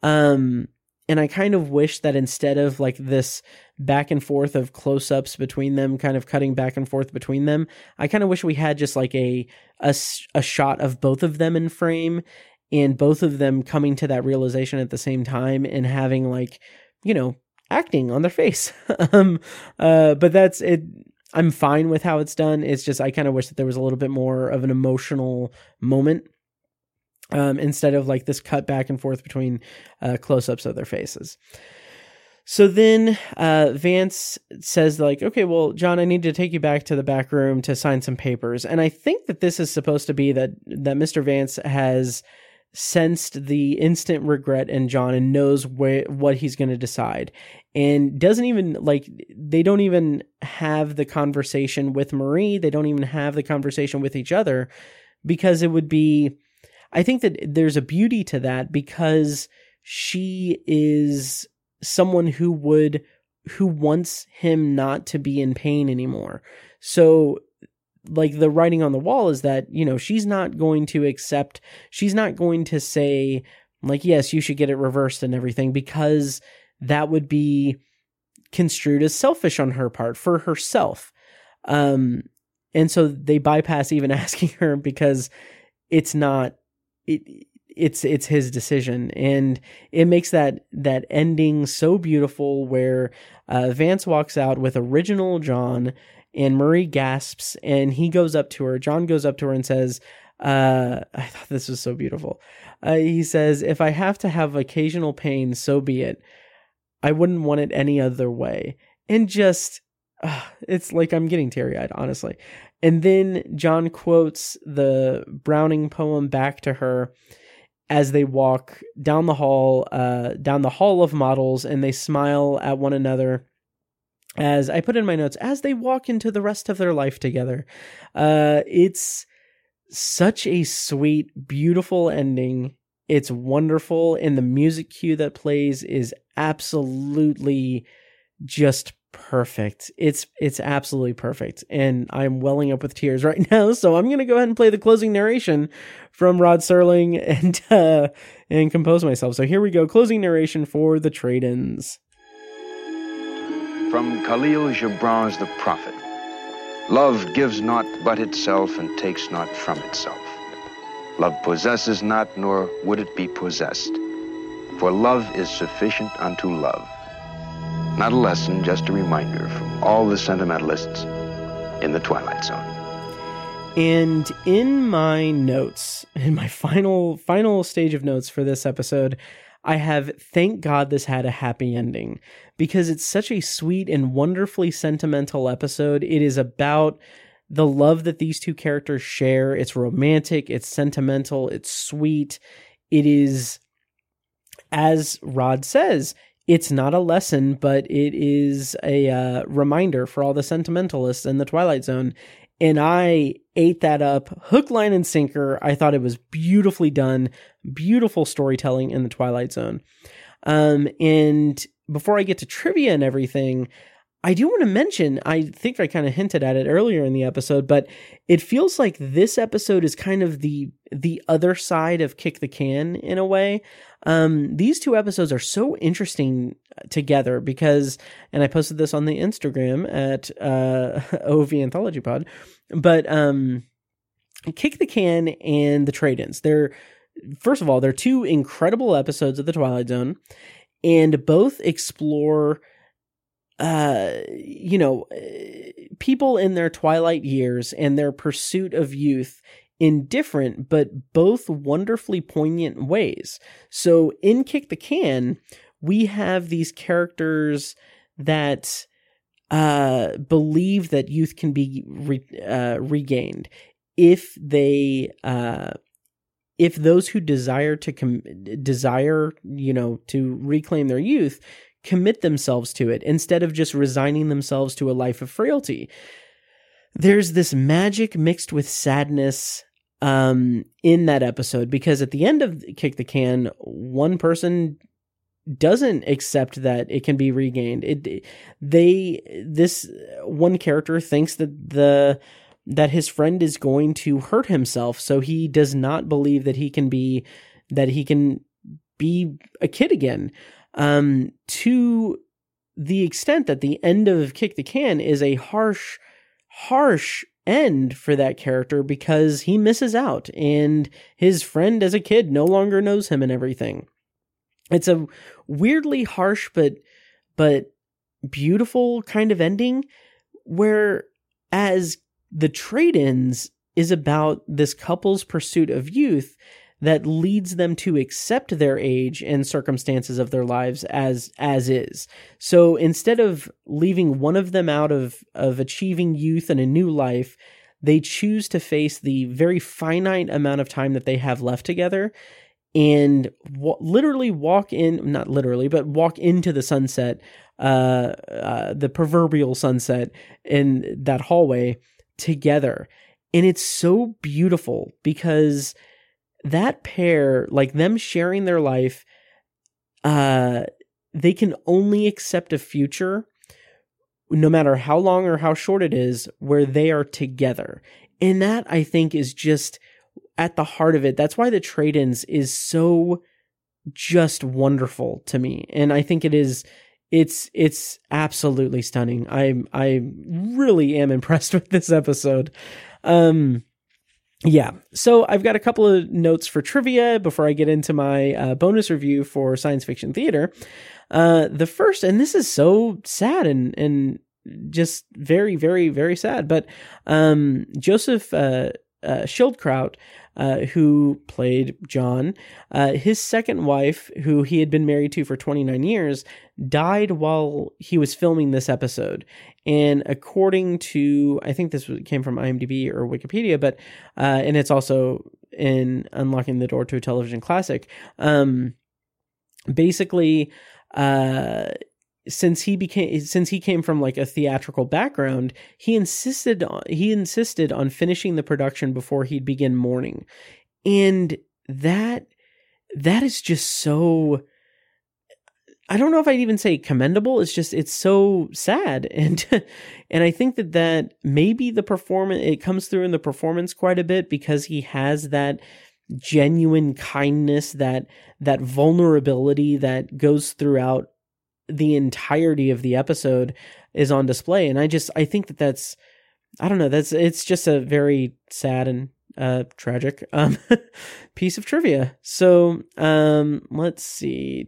Um, and I kind of wish that instead of like this back and forth of close ups between them, kind of cutting back and forth between them, I kind of wish we had just like a, a, a shot of both of them in frame and both of them coming to that realization at the same time and having like, you know, acting on their face. [LAUGHS] um, uh, but that's it. I'm fine with how it's done. It's just I kind of wish that there was a little bit more of an emotional moment um, instead of like this cut back and forth between uh, close ups of their faces. So then uh, Vance says, like, okay, well, John, I need to take you back to the back room to sign some papers. And I think that this is supposed to be that that Mr. Vance has sensed the instant regret in John and knows wh- what he's going to decide. And doesn't even like they don't even have the conversation with Marie. They don't even have the conversation with each other because it would be I think that there's a beauty to that because she is someone who would who wants him not to be in pain anymore. So like the writing on the wall is that, you know, she's not going to accept she's not going to say like yes, you should get it reversed and everything because that would be construed as selfish on her part for herself. Um and so they bypass even [LAUGHS] asking her because it's not it it's it's his decision. And it makes that that ending so beautiful where uh, Vance walks out with original John and Marie gasps and he goes up to her. John goes up to her and says uh, I thought this was so beautiful. Uh, he says if I have to have occasional pain so be it. I wouldn't want it any other way. And just it's like I'm getting teary eyed honestly and then John quotes the Browning poem back to her as they walk down the hall, uh, down the hall of models, and they smile at one another. As I put in my notes, as they walk into the rest of their life together, uh, it's such a sweet, beautiful ending. It's wonderful, and the music cue that plays is absolutely just perfect. It's it's absolutely perfect, and I'm welling up with tears [LAUGHS] right now. So I'm gonna go ahead and play the closing narration from Rod Serling and [LAUGHS] uh, and compose myself. So here we go, closing narration for the trade-ins. From Kahlil Gibran's The Prophet. Love gives not but itself and takes not from itself. Love possesses not, nor would it be possessed. For love is sufficient unto love. Not a lesson, just a reminder from all the sentimentalists in the Twilight Zone. And in my notes, in my final final stage of notes for this episode, I have thank God this had a happy ending because it's such a sweet and wonderfully sentimental episode. It is about the love that these two characters share. It's romantic, it's sentimental, it's sweet. It is as Rod says, it's not a lesson, but it is a uh, reminder for all the sentimentalists in the Twilight Zone and I ate that up hook, line, and sinker. I thought it was beautifully done, beautiful storytelling in the Twilight Zone. Um, and before I get to trivia and everything, I do want to mention, I think I kind of hinted at it earlier in the episode, but it feels like this episode is kind of the the other side of Kick the Can in a way. Um, these two episodes are so interesting together because, and I posted this on the Instagram at uh, [LAUGHS] OV Anthology Pod, but um, Kick the Can and the Trade Ins. They're first of all, they're two incredible episodes of the Twilight Zone, and both explore uh you know people in their twilight years and their pursuit of youth in different but both wonderfully poignant ways. So in Kick the Can, we have these characters that uh, believe that youth can be re- uh, regained if they uh, if those who desire to com- desire you know to reclaim their youth commit themselves to it instead of just resigning themselves to a life of frailty there's this magic mixed with sadness um, in that episode because at the end of Kick the Can, one person doesn't accept that it can be regained. It they this one character thinks that the that his friend is going to hurt himself, so he does not believe that he can be that he can be a kid again. Um, to the extent that the end of Kick the Can is a harsh, harsh end for that character because he misses out and his friend as a kid no longer knows him and everything. It's a weirdly harsh but but beautiful kind of ending where as the trade-ins is about this couple's pursuit of youth that leads them to accept their age and circumstances of their lives as as is. So instead of leaving one of them out of of achieving youth and a new life, they choose to face the very finite amount of time that they have left together and w- literally walk in not literally but walk into the sunset uh, uh the proverbial sunset in that hallway together and it's so beautiful because that pair, like them sharing their life, uh, they can only accept a future, no matter how long or how short it is, where they are together. And that I think is just at the heart of it. That's why the trade ins is so just wonderful to me. And I think it is it's it's absolutely stunning. I I really am [LAUGHS] impressed with this episode. Um yeah, so I've got a couple of notes for trivia before I get into my uh, bonus review for science fiction theater. Uh, the first, and this is so sad and and just very very very sad, but um, Joseph uh, uh Schildkraut uh, who played John. Uh, his second wife, who he had been married to for 29 years, died while he was filming this episode. And according to, I think this came from IMDb or Wikipedia, but, uh, and it's also in Unlocking the Door to a Television Classic. Um, basically, uh, since he became since he came from like a theatrical background he insisted on he insisted on finishing the production before he'd begin mourning and that that is just so I don't know if I'd even say commendable. It's just it's so sad, [LAUGHS] and and I think that that maybe the performance it comes through in the performance quite a bit because he has that genuine kindness, that that vulnerability that goes throughout the entirety of the episode is on display. And i just i think that that's i don't know that's it's just a very sad and uh tragic um [LAUGHS] piece of trivia. So um let's see.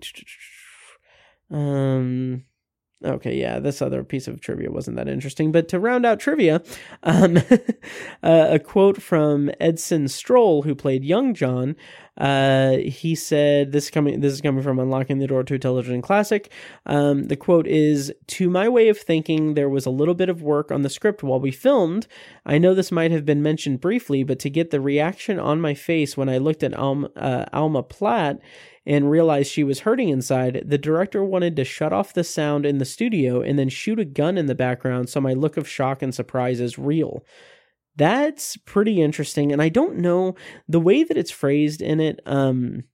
Um Okay, yeah, this other piece of trivia wasn't that interesting. But to round out trivia, um, [LAUGHS] uh, a quote from Edson Stroll, who played young John. Uh, he said, "This is coming. This is coming from Unlocking the Door to a Television Classic." Um, the quote is, "To my way of thinking, there was a little bit of work on the script while we filmed. I know this might have been mentioned briefly, but to get the reaction on my face when I looked at Alma, uh, Alma Platt." And realized she was hurting inside, the director wanted to shut off the sound in the studio and then shoot a gun in the background so my look of shock and surprise is real. That's pretty interesting. And I don't know the way that it's phrased in it, um,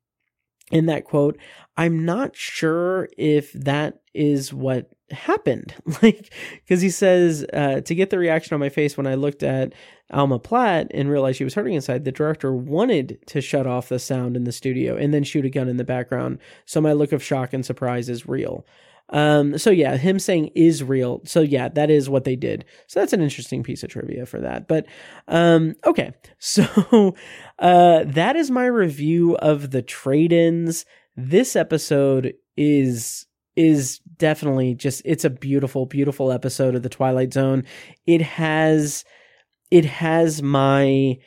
in that quote, I'm not sure if that is what happened. [LAUGHS] Like, because he says, uh, to get the reaction on my face when I looked at Alma Platt and realized she was hurting inside, the director wanted to shut off the sound in the studio and then shoot a gun in the background. So my look of shock and surprise is real. Um, so yeah, him saying is real. So yeah, that is what they did. So that's an interesting piece of trivia for that. But um, okay, [LAUGHS] so uh, that is my review of the trade-ins. This episode is is definitely just it's a beautiful, beautiful episode of the Twilight Zone. It has it has my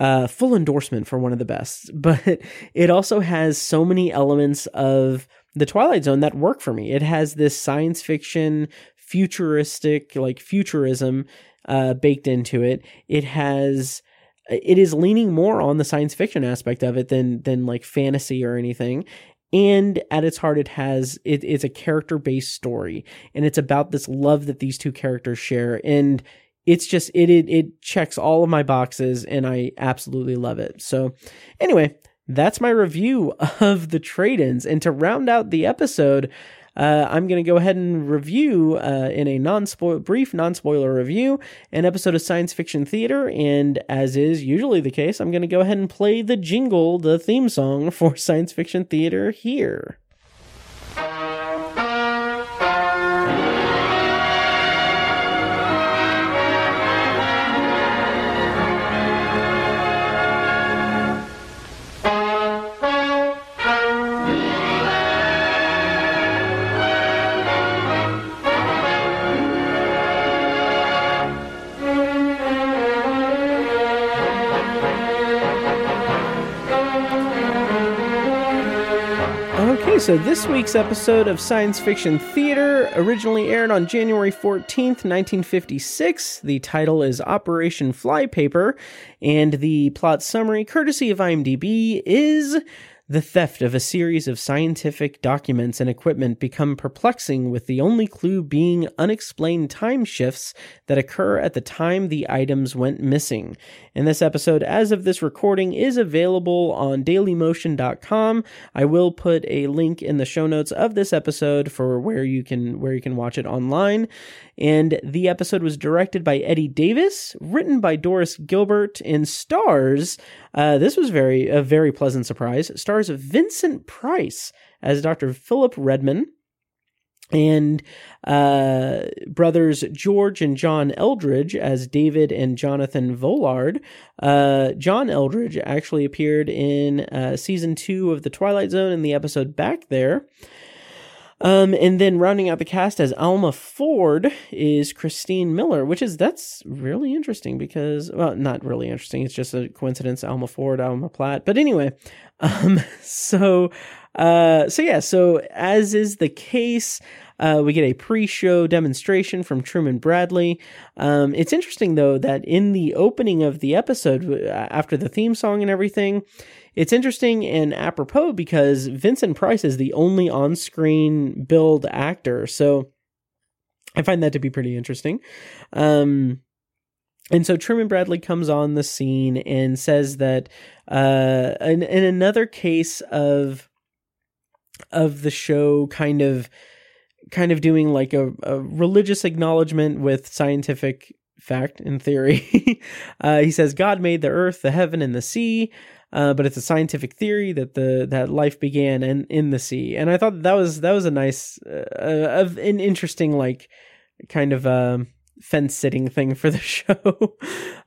uh, full endorsement for one of the best, [LAUGHS] but it also has so many elements of the Twilight Zone that work for me. It has this science fiction, futuristic, like futurism uh, baked into it. It has it is leaning more on the science fiction aspect of it than than like fantasy or anything and at its heart it has it, it's a character based story. And it's about this love that these two characters share. And it's just it, it it checks all of my boxes and I absolutely love it. So anyway, that's my review [LAUGHS] of the trade-ins. And to round out the episode uh, I'm going to go ahead and review uh, in a non brief non spoiler review an episode of science fiction theater. And as is usually the case, I'm going to go ahead and play the jingle, the theme song for [LAUGHS] science fiction theater here. So this week's episode of Science Fiction Theater originally aired on January 14th, 1956. The title is Operation Flypaper, and the plot summary, courtesy of IMDb, is the theft of a series of scientific documents and equipment become perplexing with the only clue being unexplained time shifts that occur at the time the items went missing. And this episode, as of this recording, is available on dailymotion.com. I will put a link in the show notes of this episode for where you can where you can watch it online. And the episode was directed by Eddie Davis, written by Doris Gilbert, and stars. Uh, this was very a very pleasant surprise. Stars Vincent Price as Dr. Philip Redman, and uh, brothers George and John Eldredge as David and Jonathan Vollard. Uh, John Eldredge actually appeared in uh, season two of The Twilight Zone in the episode Back There. Um, and then rounding out the cast as Alma Ford is Christine Miller, which is that's really interesting because well, not really interesting. It's just a coincidence. Alma Ford, Alma Platt. But anyway, [LAUGHS] um, so uh, so yeah, so as is the case. Uh, we get a pre-show demonstration from Truman Bradley. Um, it's interesting though that in the opening of the episode, after the theme song and everything, it's interesting and apropos because Vincent Price is the only on screen billed actor. So I find that to be pretty interesting. Um, and so Truman Bradley comes on the scene and says that uh, in, in another case of of the show kind of kind of doing like a, a religious acknowledgement with scientific fact and theory. [LAUGHS] uh, he says God made the earth, the heaven, and the sea uh, but it's a scientific theory that the that life began in in the sea, and I thought that was that was a nice, uh, uh, an interesting like kind of um, fence sitting thing for the [LAUGHS] show.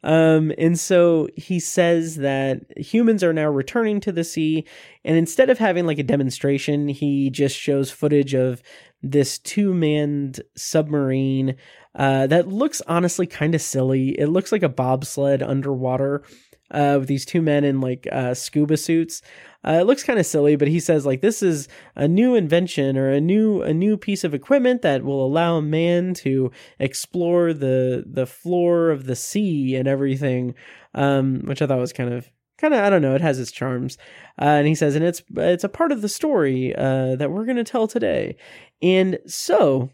um, and so he says that humans are now returning to the sea. And instead of having like a demonstration, he just shows footage of this two manned submarine uh, that looks honestly kind of silly. It looks like a bobsled underwater uh, with these two men in like uh, scuba suits. Uh, it looks kind of silly, but he says like this is a new invention or a new a new piece of equipment that will allow a man to explore the the floor of the sea and everything, um, which I thought was kind of kind of I don't know. It has its charms, uh, and he says, and it's it's a part of the story uh, that we're going to tell today, and so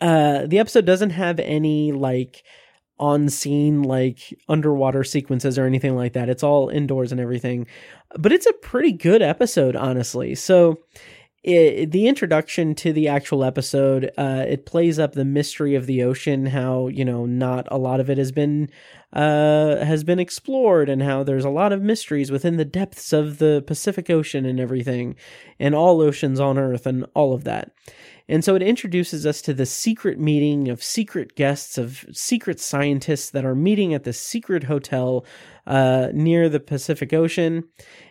uh, the episode doesn't have any like on scene like underwater sequences or anything like that. It's all indoors and everything. But it's a pretty good episode, honestly. So it, the introduction to the actual episode, uh, it plays up the mystery of the ocean, how, you know, not a lot of it has been uh, has been explored and how there's a lot of mysteries within the depths of the Pacific Ocean and everything, and all oceans on Earth and all of that. And so it introduces us to the secret meeting of secret guests, of secret scientists that are meeting at the secret hotel uh, near the Pacific Ocean.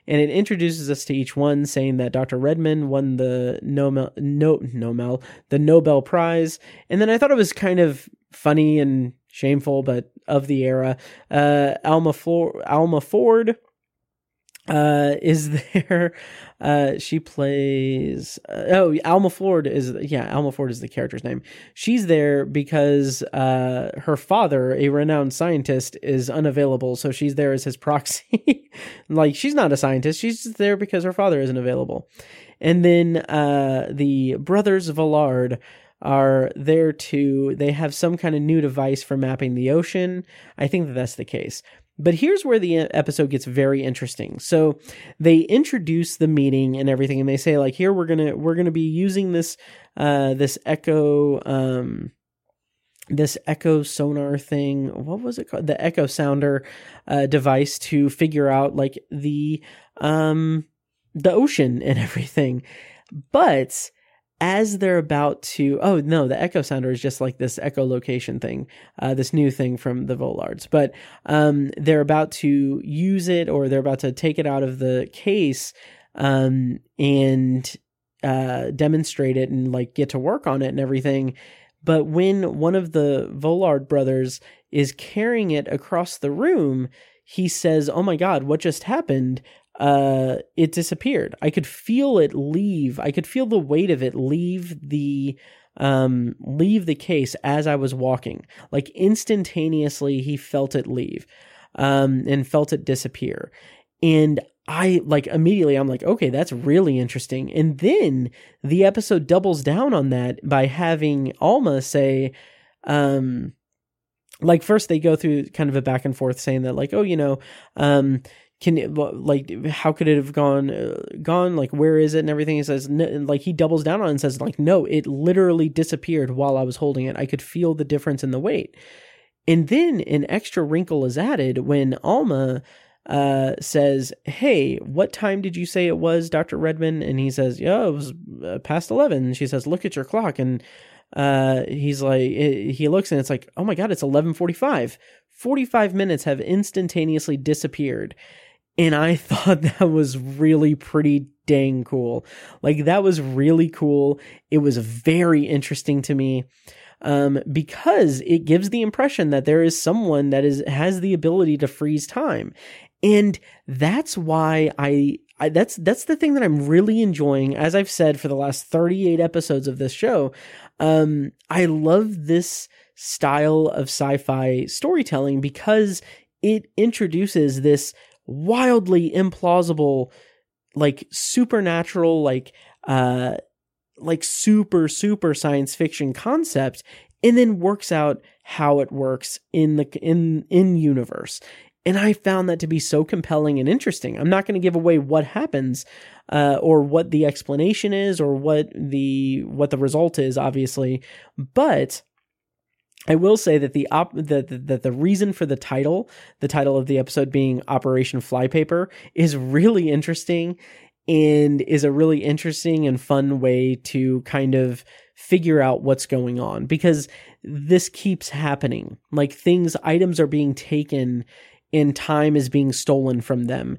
And it introduces us to each one, saying that Dr. Redman won the Nobel, no, Nobel, the Nobel Prize. And then I thought it was kind of funny and shameful, but of the era. Uh, Alma, Alma Ford uh, is [LAUGHS] there. Uh, she plays. Uh, oh, Alma Ford is yeah. Alma Ford is the character's name. She's there because uh, her father, a renowned scientist, is unavailable, so she's there as his [LAUGHS] proxy. like she's not a scientist; she's there because her father isn't available. And then uh, the brothers Vallard are there to they have some kind of new device for mapping the ocean. I think that that's the case. But here's where the episode gets very interesting. So they introduce the meeting and everything, and they say like, here we're gonna we're gonna be using this uh this echo um this echo sonar thing. What was it called? The echo sounder uh, device to figure out like the um the ocean and [LAUGHS] everything. But as they're about to oh no the echo sounder is just like this echolocation thing uh, this new thing from the volards. But um, they're about to use it or they're about to take it out of the case um, and uh, demonstrate it and like get to work on it and everything. But when one of the volard brothers is carrying it across the room he says oh my god what just happened uh, it disappeared. I could feel it leave. I could feel the weight of it leave the um leave the case as I was walking. Like instantaneously he felt it leave um and felt it disappear. And I like immediately I'm like, okay, that's really interesting. And then the episode doubles down on that by having Alma say, um, like first they go through kind of a back and forth saying that like, oh, you know, um, can like how could it have gone uh, gone? Like where is it and everything? He says like he doubles down on it and says like no it literally disappeared while i was holding it. I could feel the difference in the weight. And then an extra wrinkle is added when alma uh, says hey what time did you say it was dr redman and he says yeah it was uh, past 11 and she says look at your clock. And uh, he's like he looks and it's like oh my god it's 11:45 45 minutes have instantaneously disappeared and I [LAUGHS] thought that was really pretty dang cool. Like that was really cool. It was very interesting to me. Um, because it gives the impression that there is someone that is has the ability to freeze time. And that's why I, I that's that's the thing that I'm really enjoying as I've said for the last 38 episodes of this show. Um, I love this style of sci-fi storytelling because it introduces this wildly implausible like supernatural like uh like super super science fiction concept and then works out how it works in the in in universe. And i found that to be so compelling and interesting. I'm not going to give away what happens uh, or what the explanation is or what the what the result is obviously but I will say that the op that the, the, the reason for the title, the title of the episode being Operation Flypaper, is really interesting and is a really interesting and fun way to kind of figure out what's going on because this keeps happening. Like things, items are being taken and time is being stolen from them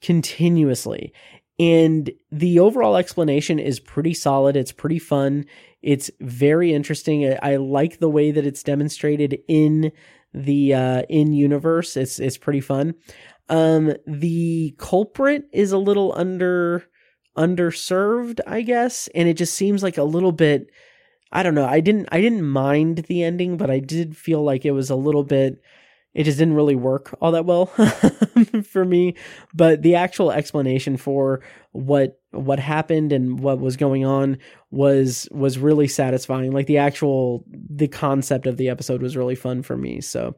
continuously. And the overall explanation is pretty solid. It's pretty fun. It's very interesting. I, like the way that it's demonstrated in the uh, in universe. It's it's pretty fun. Um, the culprit is a little under underserved, I guess, and it just seems like a little bit. I don't know. I didn't I didn't mind the ending, but I did feel like it was a little bit it just didn't really work all that well [LAUGHS] for me but the actual explanation for what what happened and what was going on was was really satisfying like the actual the concept of the episode was really fun for me so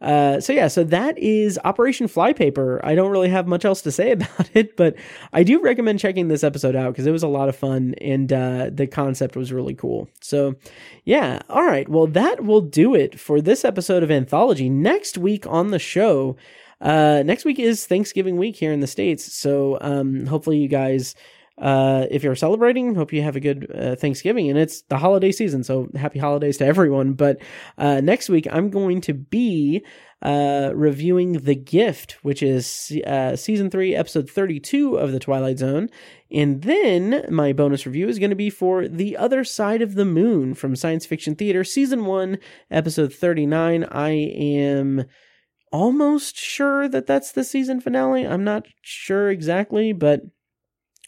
uh, so yeah, so that is Operation Flypaper. I don't really have much else to say [LAUGHS] about it, but I do recommend checking this episode out because it was a lot of fun and uh, the concept was really cool. So yeah, all right. Well, that will do it for this episode of Anthology. Next week on the show, uh, next week is Thanksgiving week here in the states. So um, hopefully you guys uh, if you're celebrating, hope you have a good uh, Thanksgiving and it's the holiday season. So happy holidays to everyone. But uh, next week, I'm going to be uh, reviewing The Gift, which is uh, season three, episode 32 of The Twilight Zone. And then my bonus review is going to be for The Other Side of the Moon from Science Fiction Theater, season one, episode 39. I am almost sure that that's the season finale. I'm not sure exactly, but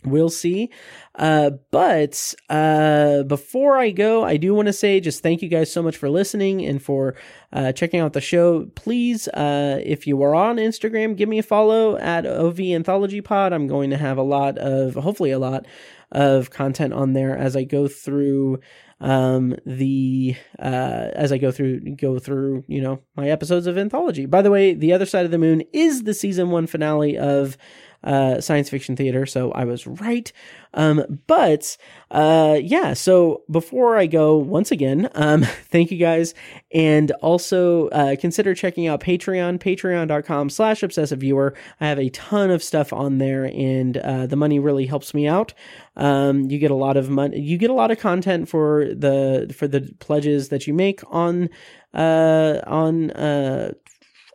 We'll see. Uh, but uh, before I go, I do want to say just thank you guys so much for listening and for uh, checking out the show. Please, uh, if you are on Instagram, give me a follow at OV Anthology Pod. I'm going to have a lot of, hopefully, a lot of content on there as I go through um the uh as i go through go through you know my episodes of anthology. By the way the other side of the moon is the season one finale of uh, science fiction theater, so I was right. Um, but uh, yeah, so before I go, once again, um, [LAUGHS] thank you guys, and also uh, consider checking out Patreon, patreon.com slash obsessive viewer. I have a ton of stuff on there, and uh, the money really helps me out. Um, you get a lot of money, you get a lot of content for the for the pledges that you make on uh on uh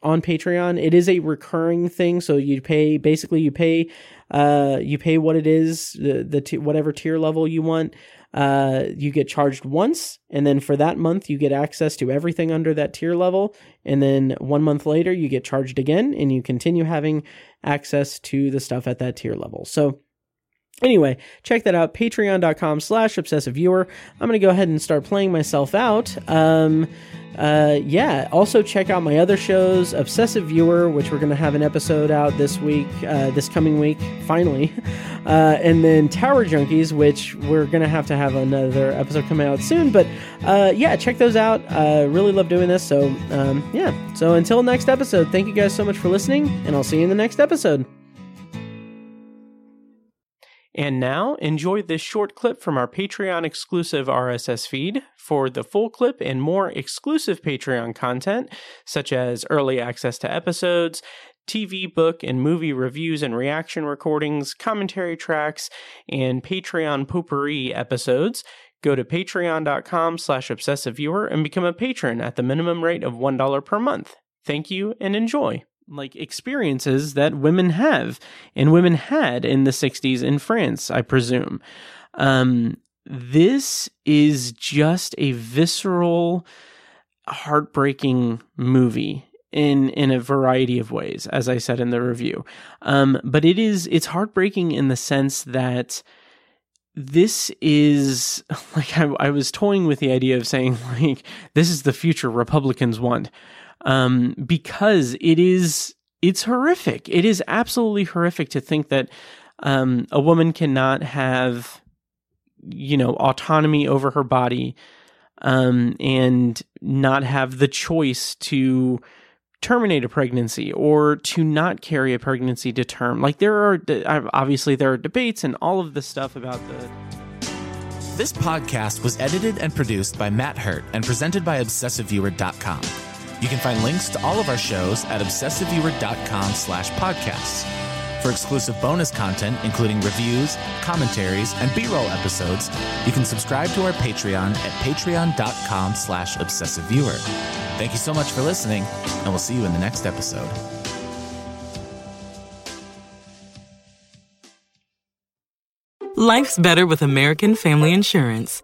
on Patreon. It is a recurring thing, so you pay basically you pay uh you pay what it is the the t- whatever tier level you want. Uh, you get charged once, and then for that month you get access to everything under that tier level, and then one month later you get charged again, and you continue having access to the stuff at that tier level. So Anyway, check that out, patreon.com slash obsessive viewer. I'm going to go ahead and start playing myself out. Um, uh, yeah, also check out my other shows, Obsessive Viewer, which we're going to have an episode out this week, uh, this coming week, finally. [LAUGHS] Uh, and then Tower Junkies, which we're going to have to have another episode coming out soon. But uh, yeah, check those out. Uh, really love doing this. So um, yeah, so until next episode, thank you guys so much for listening, and I'll see you in the next episode. And now, enjoy this short clip from our Patreon exclusive RSS feed. For the full clip and more exclusive Patreon content, such as early access to episodes, TV, book, and movie reviews and reaction recordings, commentary tracks, and Patreon potpourri episodes, go to patreon.com slash obsessiveviewer and become a patron at the minimum rate of $1 per month. Thank you and enjoy like experiences that women have and women had in the 60s in France, I presume. Um, this is just a visceral, heartbreaking movie in in a variety of ways, as I said in the review. Um, but it is it's heartbreaking in the sense that this is [LAUGHS] like I, I was toying with the idea of saying [LAUGHS] like this is the future Republicans want um, because it is it's horrific. It is absolutely horrific to think that um, a woman cannot have you know autonomy over her body um, and not have the choice to terminate a pregnancy or to not carry a pregnancy to term. Like there are obviously there are debates and all of this stuff about the. This podcast was edited and produced by Matt Hurt and presented by ObsessiveViewer.com. You can find links to all of our shows at obsessiveviewer.com slash podcasts. For exclusive bonus content, including reviews, commentaries, and B-roll episodes, you can subscribe to our Patreon at patreon.com slash obsessiveviewer. Thank you so much for listening, and we'll see you in the next episode. Life's better with American Family Insurance